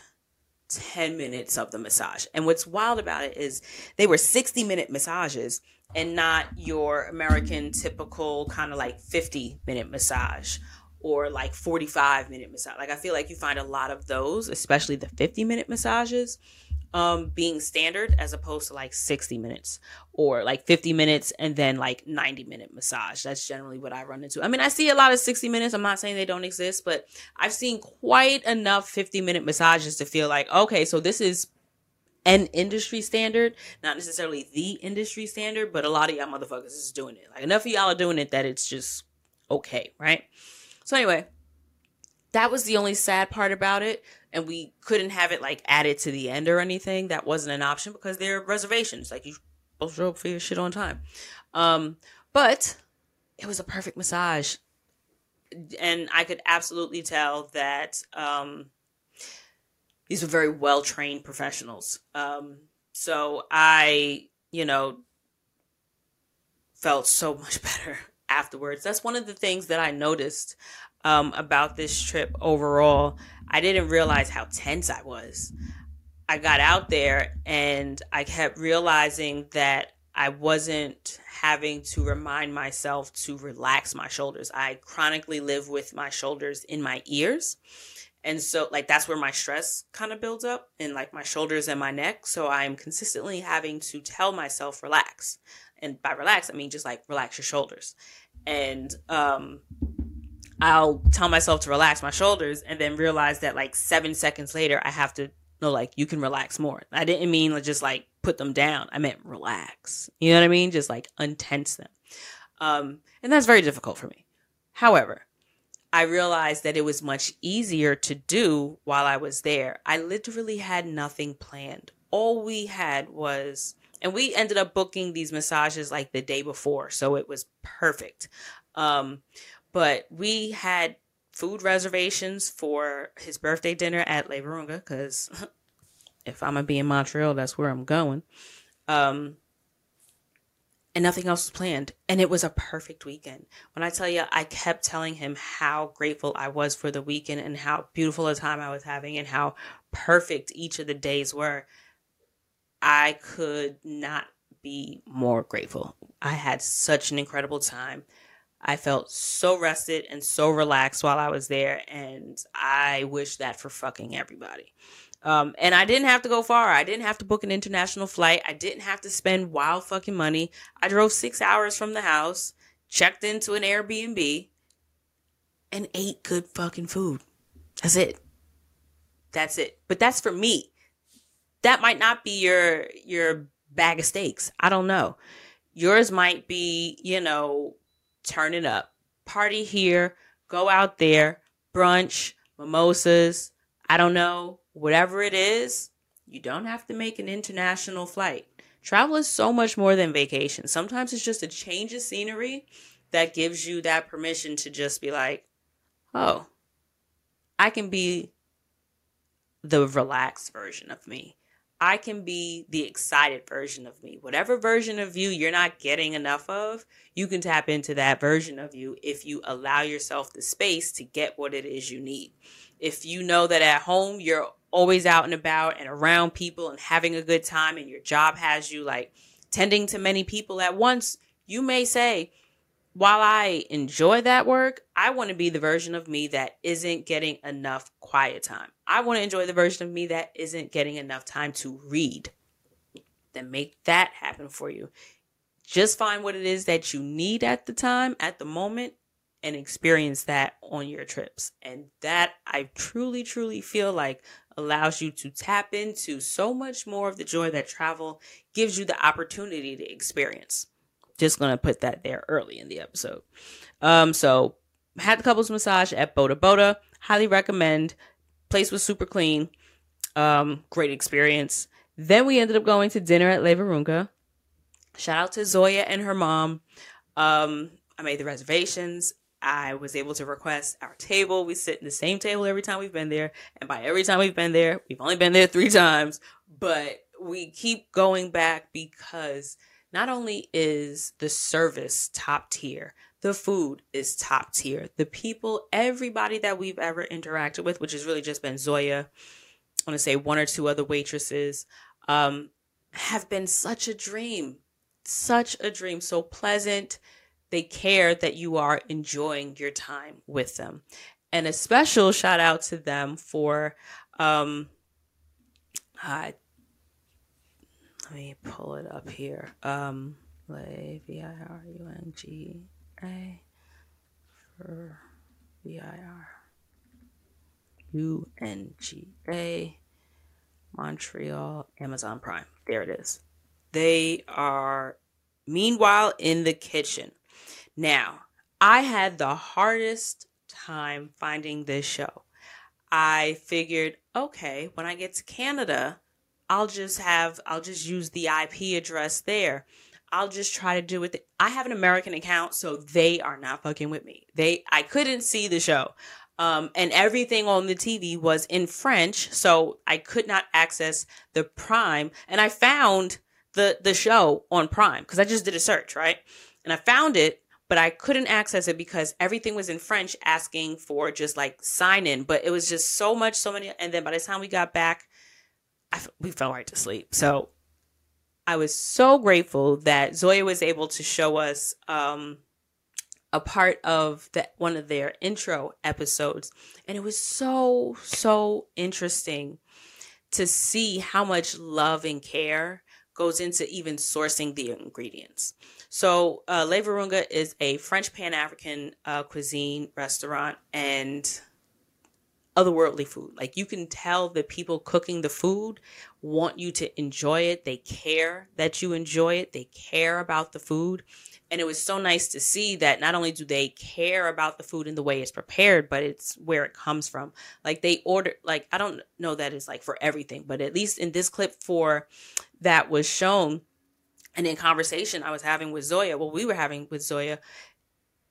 10 minutes of the massage. And what's wild about it is they were 60 minute massages and not your American typical kind of like 50 minute massage or like 45 minute massage. Like I feel like you find a lot of those, especially the 50 minute massages um being standard as opposed to like 60 minutes or like 50 minutes and then like 90 minute massage. That's generally what i run into. I mean i see a lot of 60 minutes. I'm not saying they don't exist but i've seen quite enough 50 minute massages to feel like okay so this is an industry standard not necessarily the industry standard but a lot of y'all motherfuckers is doing it. Like enough of y'all are doing it that it's just okay right so anyway that was the only sad part about it and we couldn't have it like added to the end or anything. That wasn't an option because there are reservations. Like you to show up for your shit on time. Um, but it was a perfect massage. And I could absolutely tell that um, these were very well trained professionals. Um, so I, you know, felt so *laughs* much better afterwards. That's one of the things that I noticed um, about this trip overall. I didn't realize how tense I was. I got out there and I kept realizing that I wasn't having to remind myself to relax my shoulders. I chronically live with my shoulders in my ears. And so, like, that's where my stress kind of builds up in like my shoulders and my neck. So, I'm consistently having to tell myself, relax. And by relax, I mean just like relax your shoulders. And, um, I'll tell myself to relax my shoulders and then realize that like seven seconds later, I have to know, like, you can relax more. I didn't mean just like put them down. I meant relax. You know what I mean? Just like untense them. Um, and that's very difficult for me. However, I realized that it was much easier to do while I was there. I literally had nothing planned. All we had was, and we ended up booking these massages like the day before, so it was perfect. Um, but we had food reservations for his birthday dinner at Le Virunga because *laughs* if I'm gonna be in Montreal, that's where I'm going. Um, and nothing else was planned. And it was a perfect weekend. When I tell you, I kept telling him how grateful I was for the weekend and how beautiful a time I was having and how perfect each of the days were. I could not be more grateful. I had such an incredible time. I felt so rested and so relaxed while I was there, and I wish that for fucking everybody. Um, and I didn't have to go far. I didn't have to book an international flight. I didn't have to spend wild fucking money. I drove six hours from the house, checked into an Airbnb, and ate good fucking food. That's it. That's it. But that's for me. That might not be your your bag of steaks. I don't know. Yours might be, you know, turn it up. Party here, go out there, brunch, mimosas, I don't know, whatever it is, you don't have to make an international flight. Travel is so much more than vacation. Sometimes it's just a change of scenery that gives you that permission to just be like, oh, I can be the relaxed version of me. I can be the excited version of me. Whatever version of you you're not getting enough of, you can tap into that version of you if you allow yourself the space to get what it is you need. If you know that at home you're always out and about and around people and having a good time and your job has you like tending to many people at once, you may say, while I enjoy that work, I want to be the version of me that isn't getting enough quiet time. I want to enjoy the version of me that isn't getting enough time to read. Then make that happen for you. Just find what it is that you need at the time, at the moment, and experience that on your trips. And that I truly, truly feel like allows you to tap into so much more of the joy that travel gives you the opportunity to experience. Just gonna put that there early in the episode. Um, so had the couples massage at Bota Bota. Highly recommend. Place was super clean. Um, great experience. Then we ended up going to dinner at Le Virunga. Shout out to Zoya and her mom. Um, I made the reservations. I was able to request our table. We sit in the same table every time we've been there. And by every time we've been there, we've only been there three times, but we keep going back because not only is the service top tier, the food is top tier. The people, everybody that we've ever interacted with, which has really just been Zoya, I want to say one or two other waitresses, um, have been such a dream. Such a dream. So pleasant they care that you are enjoying your time with them. And a special shout out to them for um uh, let me pull it up here. Um V I R U N G A for V I R U N G A Montreal Amazon Prime. There it is. They are meanwhile in the kitchen. Now, I had the hardest time finding this show. I figured, okay, when I get to Canada, I'll just have, I'll just use the IP address there. I'll just try to do it. I have an American account, so they are not fucking with me. They, I couldn't see the show. Um, and everything on the TV was in French, so I could not access the Prime. And I found the the show on Prime because I just did a search, right? And I found it, but I couldn't access it because everything was in French asking for just like sign in. But it was just so much, so many. And then by the time we got back, We fell right to sleep. So I was so grateful that Zoya was able to show us um, a part of that one of their intro episodes. And it was so, so interesting to see how much love and care goes into even sourcing the ingredients. So, uh, Le Virunga is a French Pan African uh, cuisine restaurant and otherworldly food. Like you can tell the people cooking the food want you to enjoy it. They care that you enjoy it. They care about the food. And it was so nice to see that not only do they care about the food and the way it's prepared, but it's where it comes from. Like they order, like, I don't know that it's like for everything, but at least in this clip for that was shown and in conversation I was having with Zoya, well, we were having with Zoya,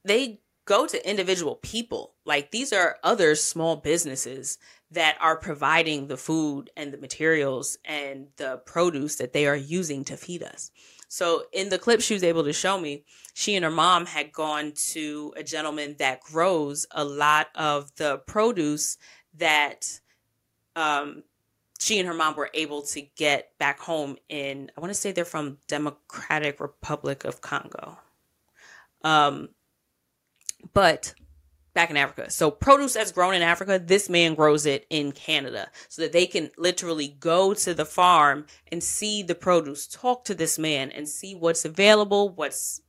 they go to individual people. Like these are other small businesses that are providing the food and the materials and the produce that they are using to feed us. So in the clip she was able to show me, she and her mom had gone to a gentleman that grows a lot of the produce that um, she and her mom were able to get back home in I want to say they're from Democratic Republic of Congo. Um but back in Africa. So produce that's grown in Africa, this man grows it in Canada so that they can literally go to the farm and see the produce, talk to this man and see what's available, what's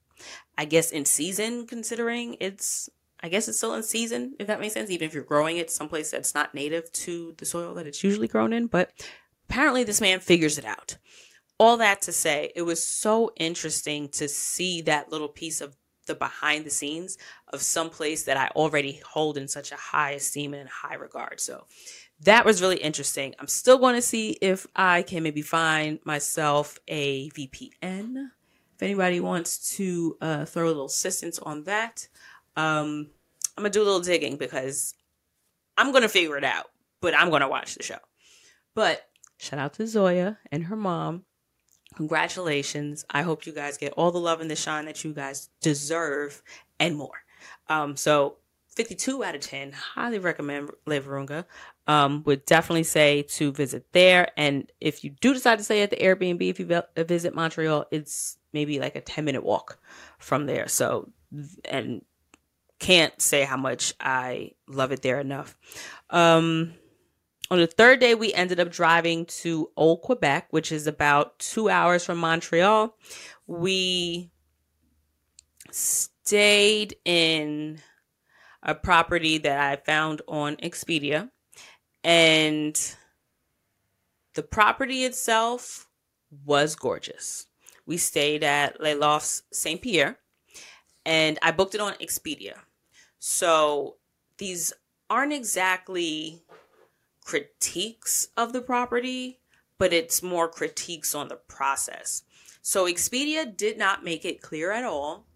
I guess in season considering it's I guess it's still in season, if that makes sense, even if you're growing it someplace that's not native to the soil that it's usually grown in. But apparently, this man figures it out. All that to say, it was so interesting to see that little piece of the behind the scenes of some place that I already hold in such a high esteem and high regard. So that was really interesting. I'm still going to see if I can maybe find myself a VPN. If anybody wants to uh, throw a little assistance on that, um, I'm gonna do a little digging because I'm gonna figure it out, but I'm gonna watch the show. But shout out to Zoya and her mom. Congratulations. I hope you guys get all the love and the shine that you guys deserve and more. Um, so 52 out of 10. Highly recommend Le. Um, would definitely say to visit there. And if you do decide to stay at the Airbnb, if you visit Montreal, it's maybe like a 10 minute walk from there. So, and can't say how much I love it there enough. Um, on the third day, we ended up driving to Old Quebec, which is about two hours from Montreal. We stayed in a property that I found on Expedia. And the property itself was gorgeous. We stayed at Les Lofts Saint Pierre and I booked it on Expedia. So these aren't exactly critiques of the property, but it's more critiques on the process. So Expedia did not make it clear at all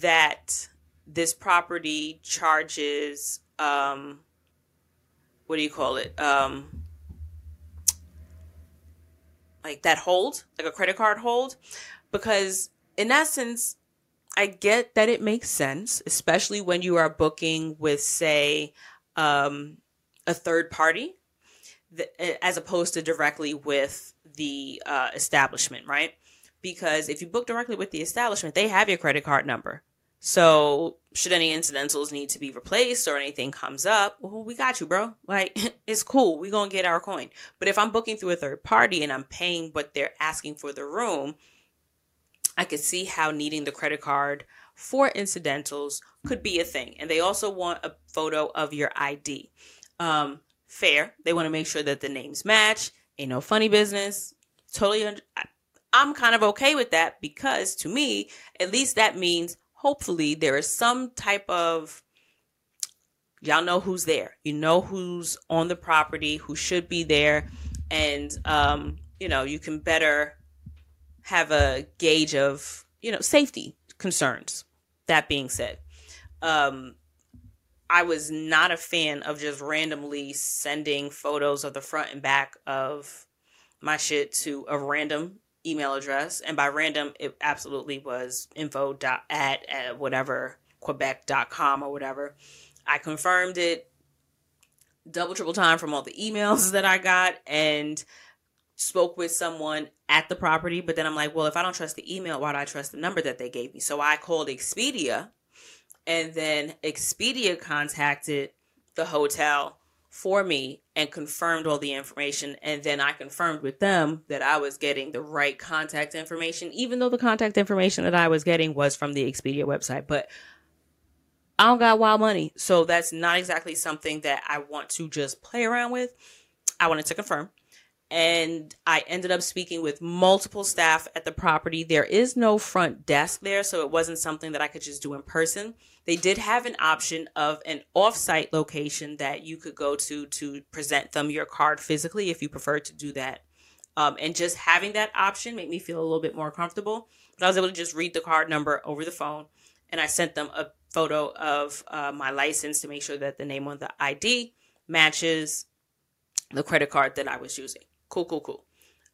that this property charges um what do you call it? Um like that hold, like a credit card hold because in essence I get that it makes sense, especially when you are booking with say um a third party as opposed to directly with the uh, establishment, right? Because if you book directly with the establishment, they have your credit card number. So should any incidentals need to be replaced or anything comes up, well, we got you, bro. Like *laughs* it's cool. we gonna get our coin. But if I'm booking through a third party and I'm paying what they're asking for the room, I could see how needing the credit card for incidentals could be a thing. And they also want a photo of your ID. Um, fair. They want to make sure that the names match. Ain't no funny business. Totally. I'm kind of okay with that because to me, at least that means hopefully there is some type of y'all know who's there. You know who's on the property, who should be there, and um, you know, you can better have a gauge of, you know, safety concerns. That being said, um, I was not a fan of just randomly sending photos of the front and back of my shit to a random email address. And by random, it absolutely was info dot at, at whatever quebec.com or whatever. I confirmed it double, triple time from all the emails that I got and spoke with someone at the property. But then I'm like, well, if I don't trust the email, why do I trust the number that they gave me? So I called Expedia and then Expedia contacted the hotel for me and confirmed all the information. And then I confirmed with them that I was getting the right contact information, even though the contact information that I was getting was from the Expedia website. But I don't got wild money. So that's not exactly something that I want to just play around with. I wanted to confirm and I ended up speaking with multiple staff at the property. There is no front desk there, so it wasn't something that I could just do in person. They did have an option of an off-site location that you could go to to present them your card physically if you prefer to do that. Um, and just having that option made me feel a little bit more comfortable. But I was able to just read the card number over the phone, and I sent them a photo of uh, my license to make sure that the name on the ID matches the credit card that I was using. Cool, cool, cool.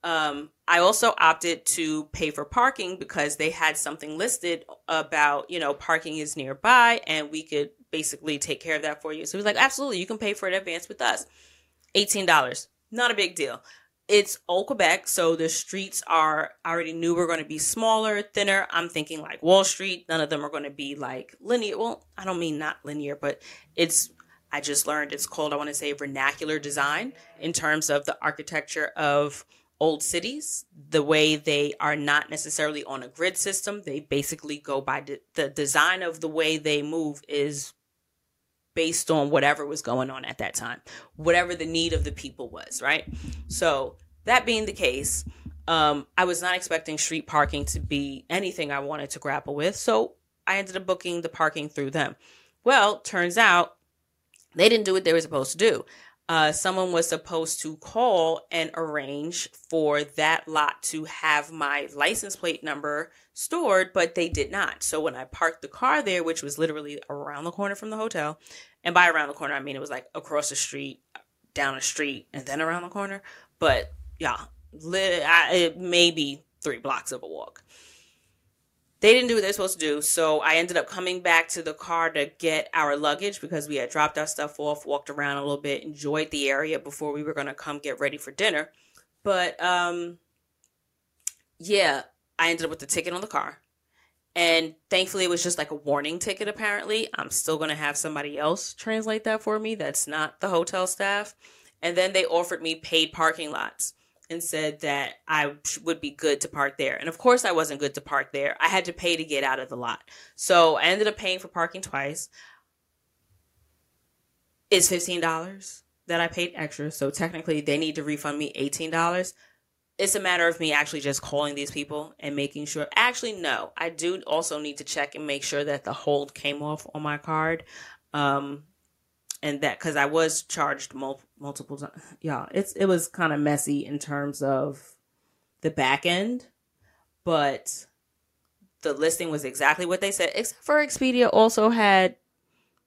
Um, I also opted to pay for parking because they had something listed about, you know, parking is nearby and we could basically take care of that for you. So he was like, absolutely, you can pay for it in advance with us. $18. Not a big deal. It's old Quebec, so the streets are I already knew were going to be smaller, thinner. I'm thinking like Wall Street. None of them are going to be like linear. Well, I don't mean not linear, but it's I just learned it's called, I want to say, vernacular design in terms of the architecture of old cities, the way they are not necessarily on a grid system. They basically go by de- the design of the way they move is based on whatever was going on at that time, whatever the need of the people was, right? So, that being the case, um, I was not expecting street parking to be anything I wanted to grapple with. So, I ended up booking the parking through them. Well, turns out they didn't do what they were supposed to do. Uh, someone was supposed to call and arrange for that lot to have my license plate number stored, but they did not. So when I parked the car there, which was literally around the corner from the hotel, and by around the corner, I mean it was like across the street, down the street, and then around the corner. But yeah, lit, I, it may be three blocks of a walk they didn't do what they're supposed to do. So I ended up coming back to the car to get our luggage because we had dropped our stuff off, walked around a little bit, enjoyed the area before we were going to come get ready for dinner. But um yeah, I ended up with the ticket on the car. And thankfully it was just like a warning ticket apparently. I'm still going to have somebody else translate that for me that's not the hotel staff. And then they offered me paid parking lots and said that I would be good to park there. And of course, I wasn't good to park there. I had to pay to get out of the lot. So I ended up paying for parking twice. It's $15 that I paid extra. So technically they need to refund me $18. It's a matter of me actually just calling these people and making sure. Actually, no, I do also need to check and make sure that the hold came off on my card. Um, and that because I was charged mul- multiple times. Yeah, it's it was kind of messy in terms of the back end, but the listing was exactly what they said. Except for Expedia also had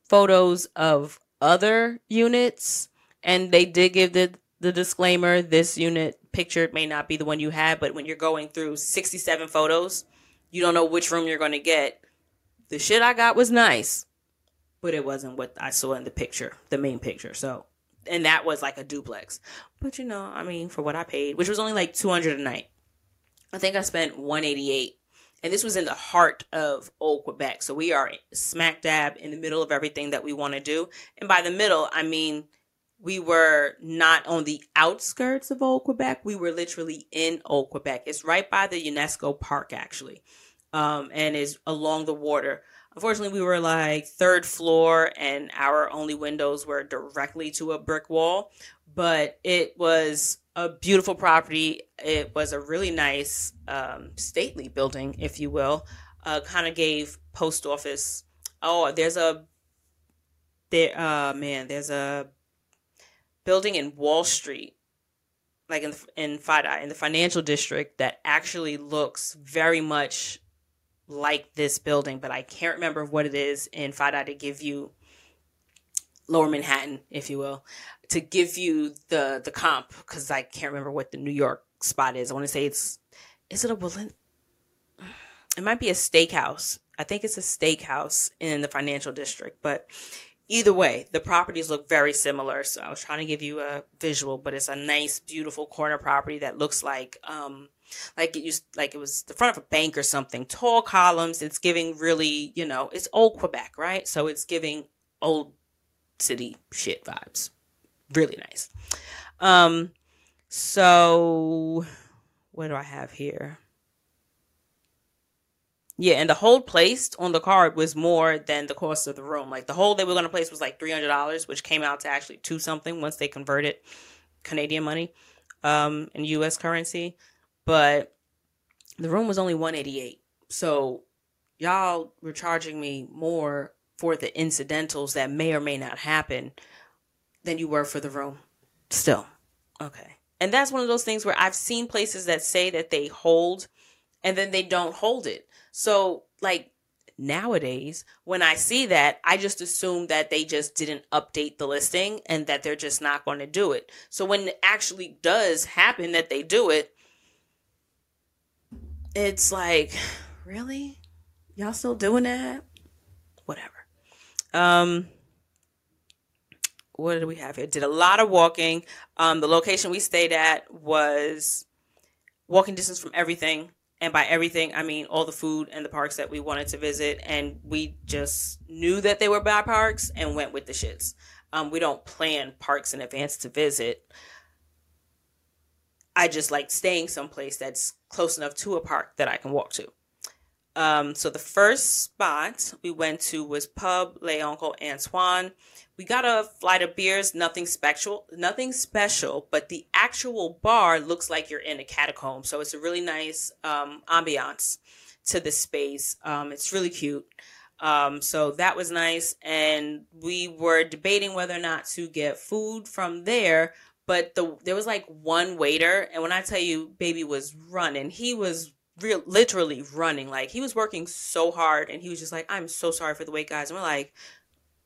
photos of other units, and they did give the the disclaimer: this unit picture may not be the one you have, but when you're going through 67 photos, you don't know which room you're going to get. The shit I got was nice but it wasn't what I saw in the picture, the main picture. So, and that was like a duplex. But you know, I mean, for what I paid, which was only like 200 a night, I think I spent 188. And this was in the heart of old Quebec. So we are smack dab in the middle of everything that we want to do. And by the middle, I mean, we were not on the outskirts of old Quebec. We were literally in old Quebec. It's right by the UNESCO park, actually. Um, and is along the water. Unfortunately, we were like third floor and our only windows were directly to a brick wall, but it was a beautiful property. It was a really nice, um, stately building, if you will. Uh, kind of gave post office. Oh, there's a there. Uh, man, there's a building in Wall Street, like in in FIDI, in the financial district, that actually looks very much like this building, but I can't remember what it is in FIDI to give you Lower Manhattan, if you will, to give you the the comp because I can't remember what the New York spot is. I want to say it's is it a Woodland? It might be a steakhouse. I think it's a steakhouse in the financial district, but either way, the properties look very similar. So I was trying to give you a visual, but it's a nice, beautiful corner property that looks like um, like it used like it was the front of a bank or something tall columns it's giving really you know it's old quebec right so it's giving old city shit vibes really nice um so what do i have here yeah, and the hold placed on the card was more than the cost of the room. Like the hold they were going to place was like three hundred dollars, which came out to actually two something once they converted Canadian money um, in U.S. currency but the room was only 188 so y'all were charging me more for the incidentals that may or may not happen than you were for the room. Still okay. And that's one of those things where i've seen places that say that they hold and then they don't hold it. So like nowadays when i see that i just assume that they just didn't update the listing and that they're just not going to do it. So when it actually does happen that they do it it's like, really? Y'all still doing that? Whatever. Um, what did we have here? Did a lot of walking. Um, the location we stayed at was walking distance from everything. And by everything, I mean all the food and the parks that we wanted to visit. And we just knew that they were bad parks and went with the shits. Um, we don't plan parks in advance to visit. I just like staying someplace that's close enough to a park that I can walk to. Um, so the first spot we went to was Pub Le Oncle Antoine. We got a flight of beers, nothing special, nothing special, but the actual bar looks like you're in a catacomb. So it's a really nice um, ambiance to the space. Um, it's really cute. Um, so that was nice. And we were debating whether or not to get food from there but the there was like one waiter, and when I tell you, baby was running, he was real literally running. Like he was working so hard, and he was just like, "I'm so sorry for the wait, guys." And we're like,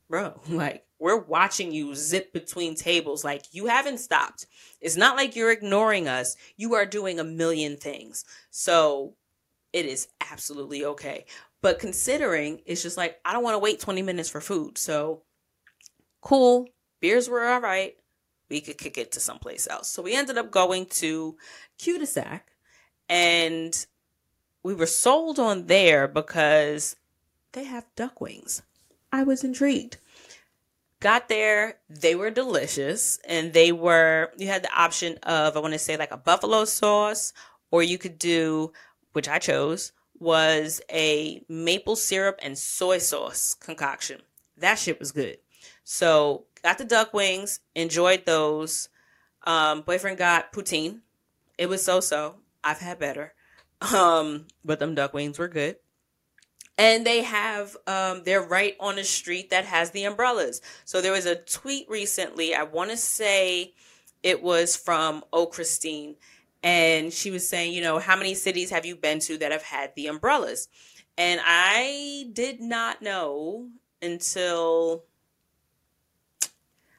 "Bro, *laughs* like we're watching you zip between tables. Like you haven't stopped. It's not like you're ignoring us. You are doing a million things. So it is absolutely okay." But considering it's just like I don't want to wait 20 minutes for food. So cool. Beers were all right we could kick it to someplace else. So we ended up going to cul-de-sac and we were sold on there because they have duck wings. I was intrigued. Got there, they were delicious and they were you had the option of I want to say like a buffalo sauce or you could do which I chose was a maple syrup and soy sauce concoction. That shit was good. So got the duck wings, enjoyed those. Um, boyfriend got poutine. It was so so. I've had better. *laughs* Um, but them duck wings were good. And they have, um, they're right on a street that has the umbrellas. So there was a tweet recently, I want to say it was from Oh Christine. And she was saying, you know, how many cities have you been to that have had the umbrellas? And I did not know until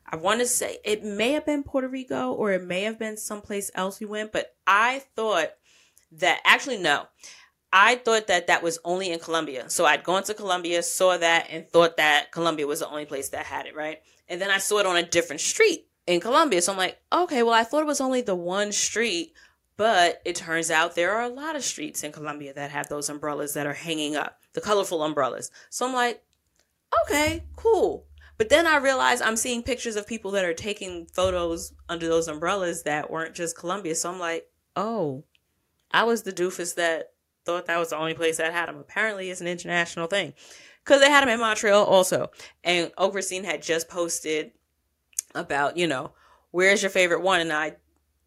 I want to say it may have been Puerto Rico or it may have been someplace else we went, but I thought that actually no. I thought that that was only in Colombia. So I'd gone to Colombia, saw that, and thought that Colombia was the only place that had it, right? And then I saw it on a different street in Colombia. So I'm like, okay, well, I thought it was only the one street, but it turns out there are a lot of streets in Colombia that have those umbrellas that are hanging up, the colorful umbrellas. So I'm like, okay, cool. But then I realized I'm seeing pictures of people that are taking photos under those umbrellas that weren't just Colombia. So I'm like, oh, I was the doofus that thought that was the only place that had them. Apparently, it's an international thing because they had them in Montreal also. And Christine had just posted about, you know, where's your favorite one? And I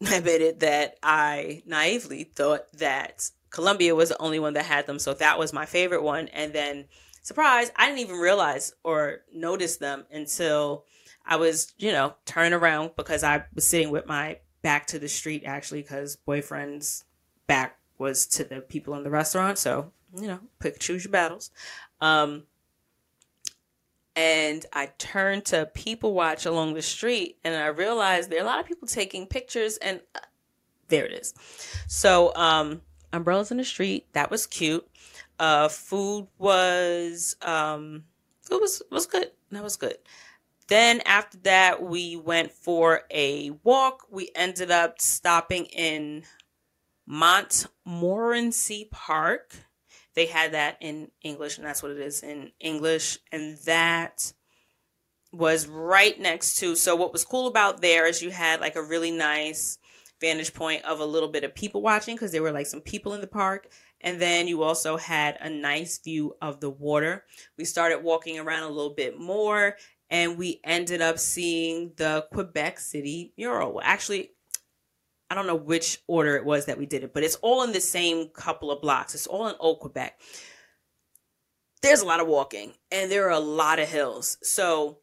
*laughs* admitted that I naively thought that Colombia was the only one that had them. So that was my favorite one. And then surprise, I didn't even realize or notice them until I was, you know, turning around because I was sitting with my back to the street actually because boyfriend's back was to the people in the restaurant. So, you know, pick choose your battles. Um, and I turned to people watch along the street and I realized there are a lot of people taking pictures and uh, there it is. So, um, umbrellas in the street, that was cute. Uh, food was um, food was was good. That was good. Then after that, we went for a walk. We ended up stopping in Montmorency Park. They had that in English, and that's what it is in English. And that was right next to. So, what was cool about there is you had like a really nice vantage point of a little bit of people watching because there were like some people in the park. And then you also had a nice view of the water. We started walking around a little bit more and we ended up seeing the Quebec City mural. Actually, I don't know which order it was that we did it, but it's all in the same couple of blocks. It's all in Old Quebec. There's a lot of walking and there are a lot of hills. So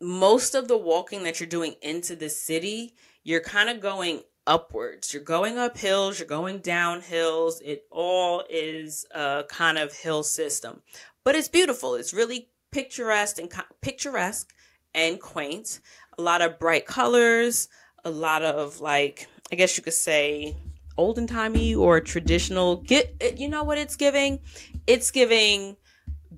most of the walking that you're doing into the city, you're kind of going upwards. You're going up hills, you're going down hills. It all is a kind of hill system. But it's beautiful. It's really picturesque and picturesque and quaint. A lot of bright colors, a lot of like I guess you could say olden timey or traditional. Get you know what it's giving? It's giving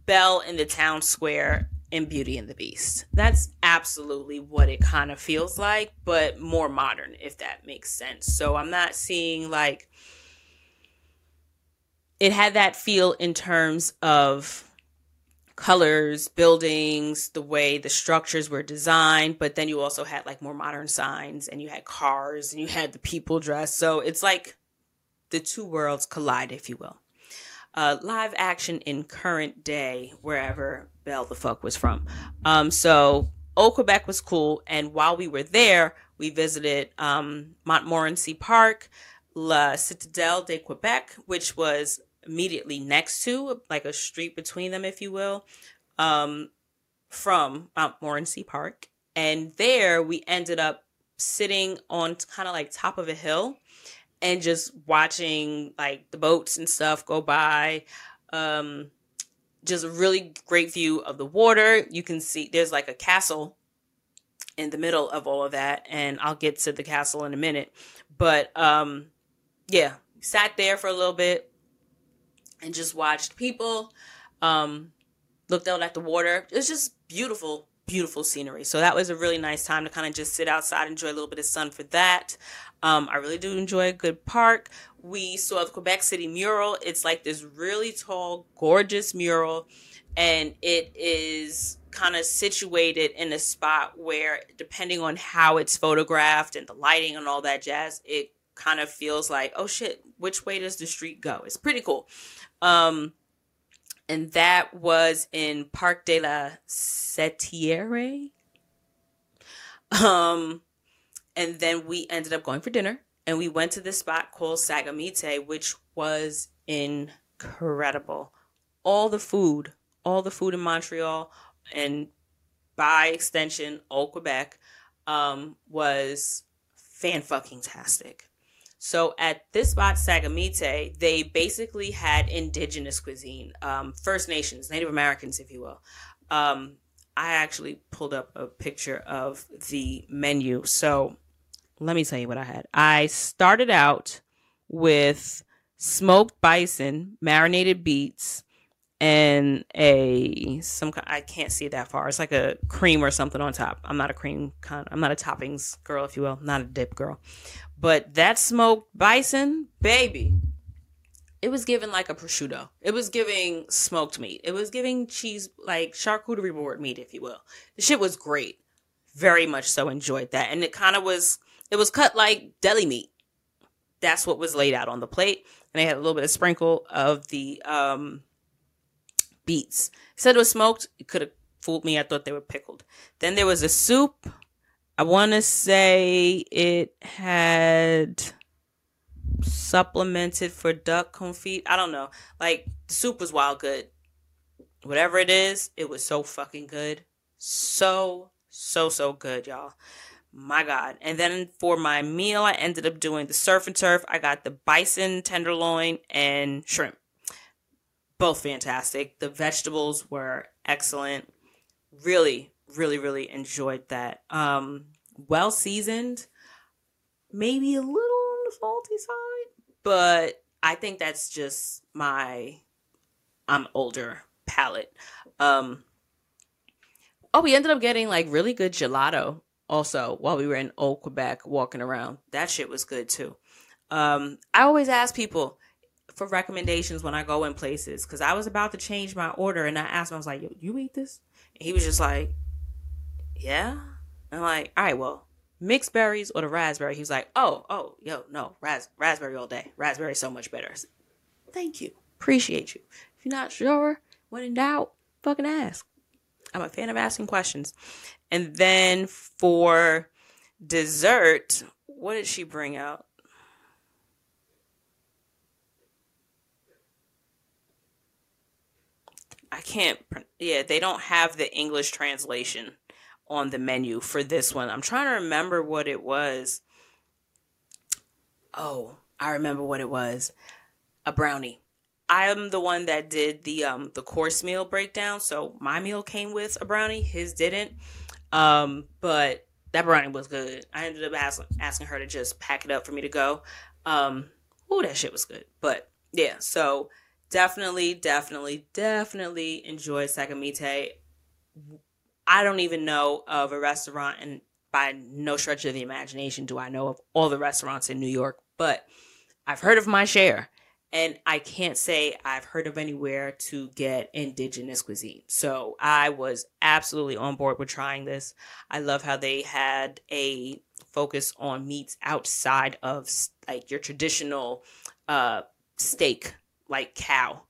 Belle in the town square in Beauty and the Beast. That's absolutely what it kind of feels like, but more modern, if that makes sense. So I'm not seeing like it had that feel in terms of colors, buildings, the way the structures were designed, but then you also had like more modern signs and you had cars and you had the people dressed. So it's like the two worlds collide, if you will uh, live action in current day, wherever Belle the fuck was from. Um, so Old Quebec was cool. And while we were there, we visited um, Montmorency Park, La Citadelle de Quebec, which was immediately next to, like a street between them, if you will, um, from Montmorency Park. And there we ended up sitting on kind of like top of a hill and just watching like the boats and stuff go by. Um, just a really great view of the water. You can see there's like a castle in the middle of all of that, and I'll get to the castle in a minute. But um, yeah, sat there for a little bit and just watched people. Um, looked out at the water. It was just beautiful, beautiful scenery. So that was a really nice time to kind of just sit outside, enjoy a little bit of sun for that. Um, I really do enjoy a good park. We saw the Quebec City mural. It's like this really tall, gorgeous mural, and it is kind of situated in a spot where, depending on how it's photographed and the lighting and all that jazz, it kind of feels like, oh shit, which way does the street go? It's pretty cool. Um, and that was in Parc de la Cetière. Um, and then we ended up going for dinner, and we went to this spot called Sagamite, which was incredible. All the food, all the food in Montreal, and by extension, all Quebec, um, was fan fucking tastic. So at this spot, Sagamite, they basically had indigenous cuisine, um, First Nations, Native Americans, if you will. Um, I actually pulled up a picture of the menu. So let me tell you what I had. I started out with smoked bison, marinated beets, and a some I can't see that far. It's like a cream or something on top. I'm not a cream kind. I'm not a toppings girl, if you will. Not a dip girl. But that smoked bison, baby, it was given like a prosciutto. It was giving smoked meat. It was giving cheese, like charcuterie board meat, if you will. The shit was great. Very much so enjoyed that. And it kind of was, it was cut like deli meat. That's what was laid out on the plate. And they had a little bit of sprinkle of the um, beets. Said it was smoked. It could have fooled me. I thought they were pickled. Then there was a soup I want to say it had supplemented for duck confit. I don't know. Like the soup was wild good. Whatever it is, it was so fucking good. So so so good, y'all. My God. And then for my meal, I ended up doing the surf and turf. I got the bison tenderloin and shrimp. Both fantastic. The vegetables were excellent. Really, really, really enjoyed that. Um, well seasoned, maybe a little on the salty side, but I think that's just my I'm older palate. Um, oh, we ended up getting like really good gelato also while we were in Old Quebec walking around. That shit was good too. Um, I always ask people for recommendations when I go in places because I was about to change my order and I asked him, I was like, Yo, you eat this? And he was just like, yeah. I'm like, all right, well, mixed berries or the raspberry. He was like, oh, oh, yo, no, ras- raspberry all day. Raspberry so much better. Said, Thank you. Appreciate you. If you're not sure, when in doubt, fucking ask. I'm a fan of asking questions. And then for dessert, what did she bring out? I can't. Yeah, they don't have the English translation on the menu for this one. I'm trying to remember what it was. Oh, I remember what it was. A brownie. I am the one that did the um the course meal breakdown, so my meal came with a brownie, his didn't. Um, but that brownie was good. I ended up asking asking her to just pack it up for me to go. Um, oh, that shit was good. But yeah, so definitely, definitely, definitely enjoy Sagamite. I don't even know of a restaurant, and by no stretch of the imagination do I know of all the restaurants in New York, but I've heard of my share. And I can't say I've heard of anywhere to get indigenous cuisine. So I was absolutely on board with trying this. I love how they had a focus on meats outside of like your traditional uh, steak, like cow.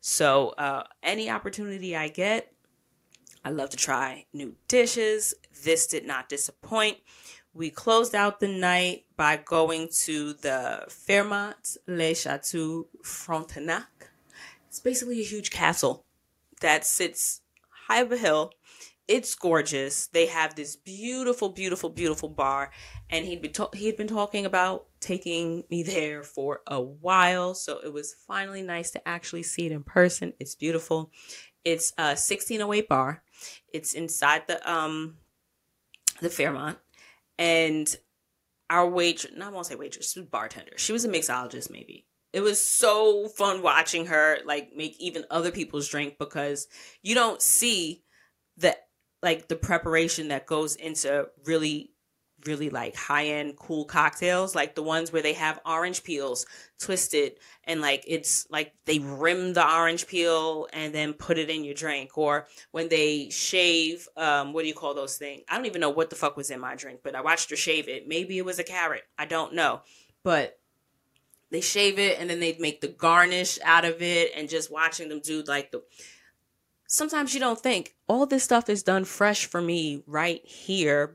So uh, any opportunity I get, I love to try new dishes. This did not disappoint. We closed out the night by going to the Fairmont Le Chateau Frontenac. It's basically a huge castle that sits high up a hill. It's gorgeous. They have this beautiful, beautiful, beautiful bar, and he'd been he'd been talking about taking me there for a while. So it was finally nice to actually see it in person. It's beautiful. It's a 1608 bar. It's inside the um the Fairmont, and our waitress, not I won't say waitress, she was bartender. She was a mixologist, maybe. It was so fun watching her like make even other people's drink because you don't see the like the preparation that goes into really really like high end cool cocktails, like the ones where they have orange peels twisted and like it's like they rim the orange peel and then put it in your drink, or when they shave, um, what do you call those things? I don't even know what the fuck was in my drink, but I watched her shave it. Maybe it was a carrot. I don't know, but they shave it and then they make the garnish out of it and just watching them do like the sometimes you don't think all this stuff is done fresh for me right here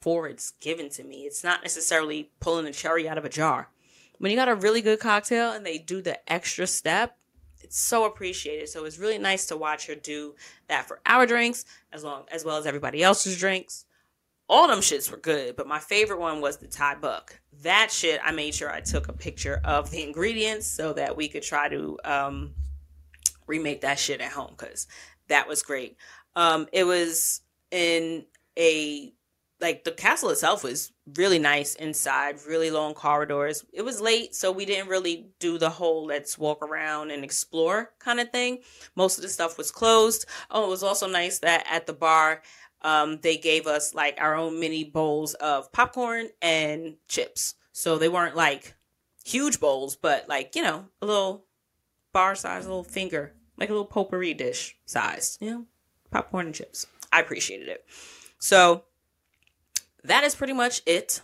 before it's given to me. It's not necessarily pulling a cherry out of a jar. When you got a really good cocktail and they do the extra step, it's so appreciated. So it's really nice to watch her do that for our drinks as long as well as everybody else's drinks. All them shits were good, but my favorite one was the Thai buck. That shit, I made sure I took a picture of the ingredients so that we could try to um, remake that shit at home because that was great. Um, it was in a like the castle itself was really nice inside, really long corridors. It was late, so we didn't really do the whole let's walk around and explore kind of thing. Most of the stuff was closed. Oh, it was also nice that at the bar, um, they gave us like our own mini bowls of popcorn and chips. So they weren't like huge bowls, but like, you know, a little bar size, little finger, like a little potpourri dish size, you know, popcorn and chips. I appreciated it. So that is pretty much it.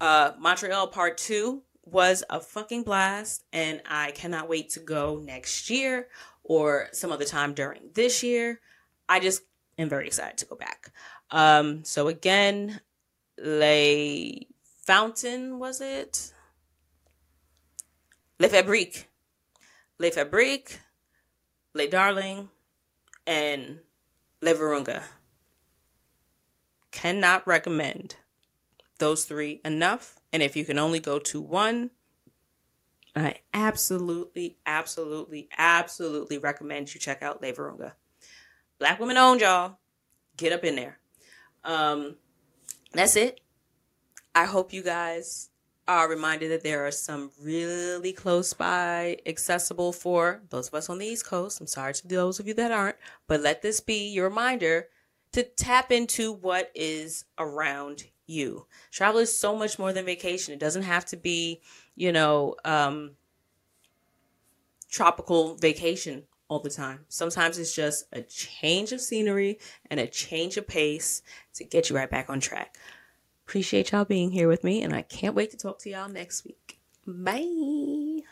Uh, Montreal Part 2 was a fucking blast, and I cannot wait to go next year or some other time during this year. I just am very excited to go back. Um, so again, Le Fountain was it? Le Fabrique. Le Fabrique, Le Darling, and Le Virunga cannot recommend those three enough. And if you can only go to one, I absolutely, absolutely, absolutely recommend you check out Le Virunga. Black women owned, y'all. Get up in there. Um, that's it. I hope you guys are reminded that there are some really close by accessible for those of us on the East Coast. I'm sorry to those of you that aren't, but let this be your reminder to tap into what is around you. Travel is so much more than vacation. It doesn't have to be, you know, um, tropical vacation all the time. Sometimes it's just a change of scenery and a change of pace to get you right back on track. Appreciate y'all being here with me, and I can't wait to talk to y'all next week. Bye.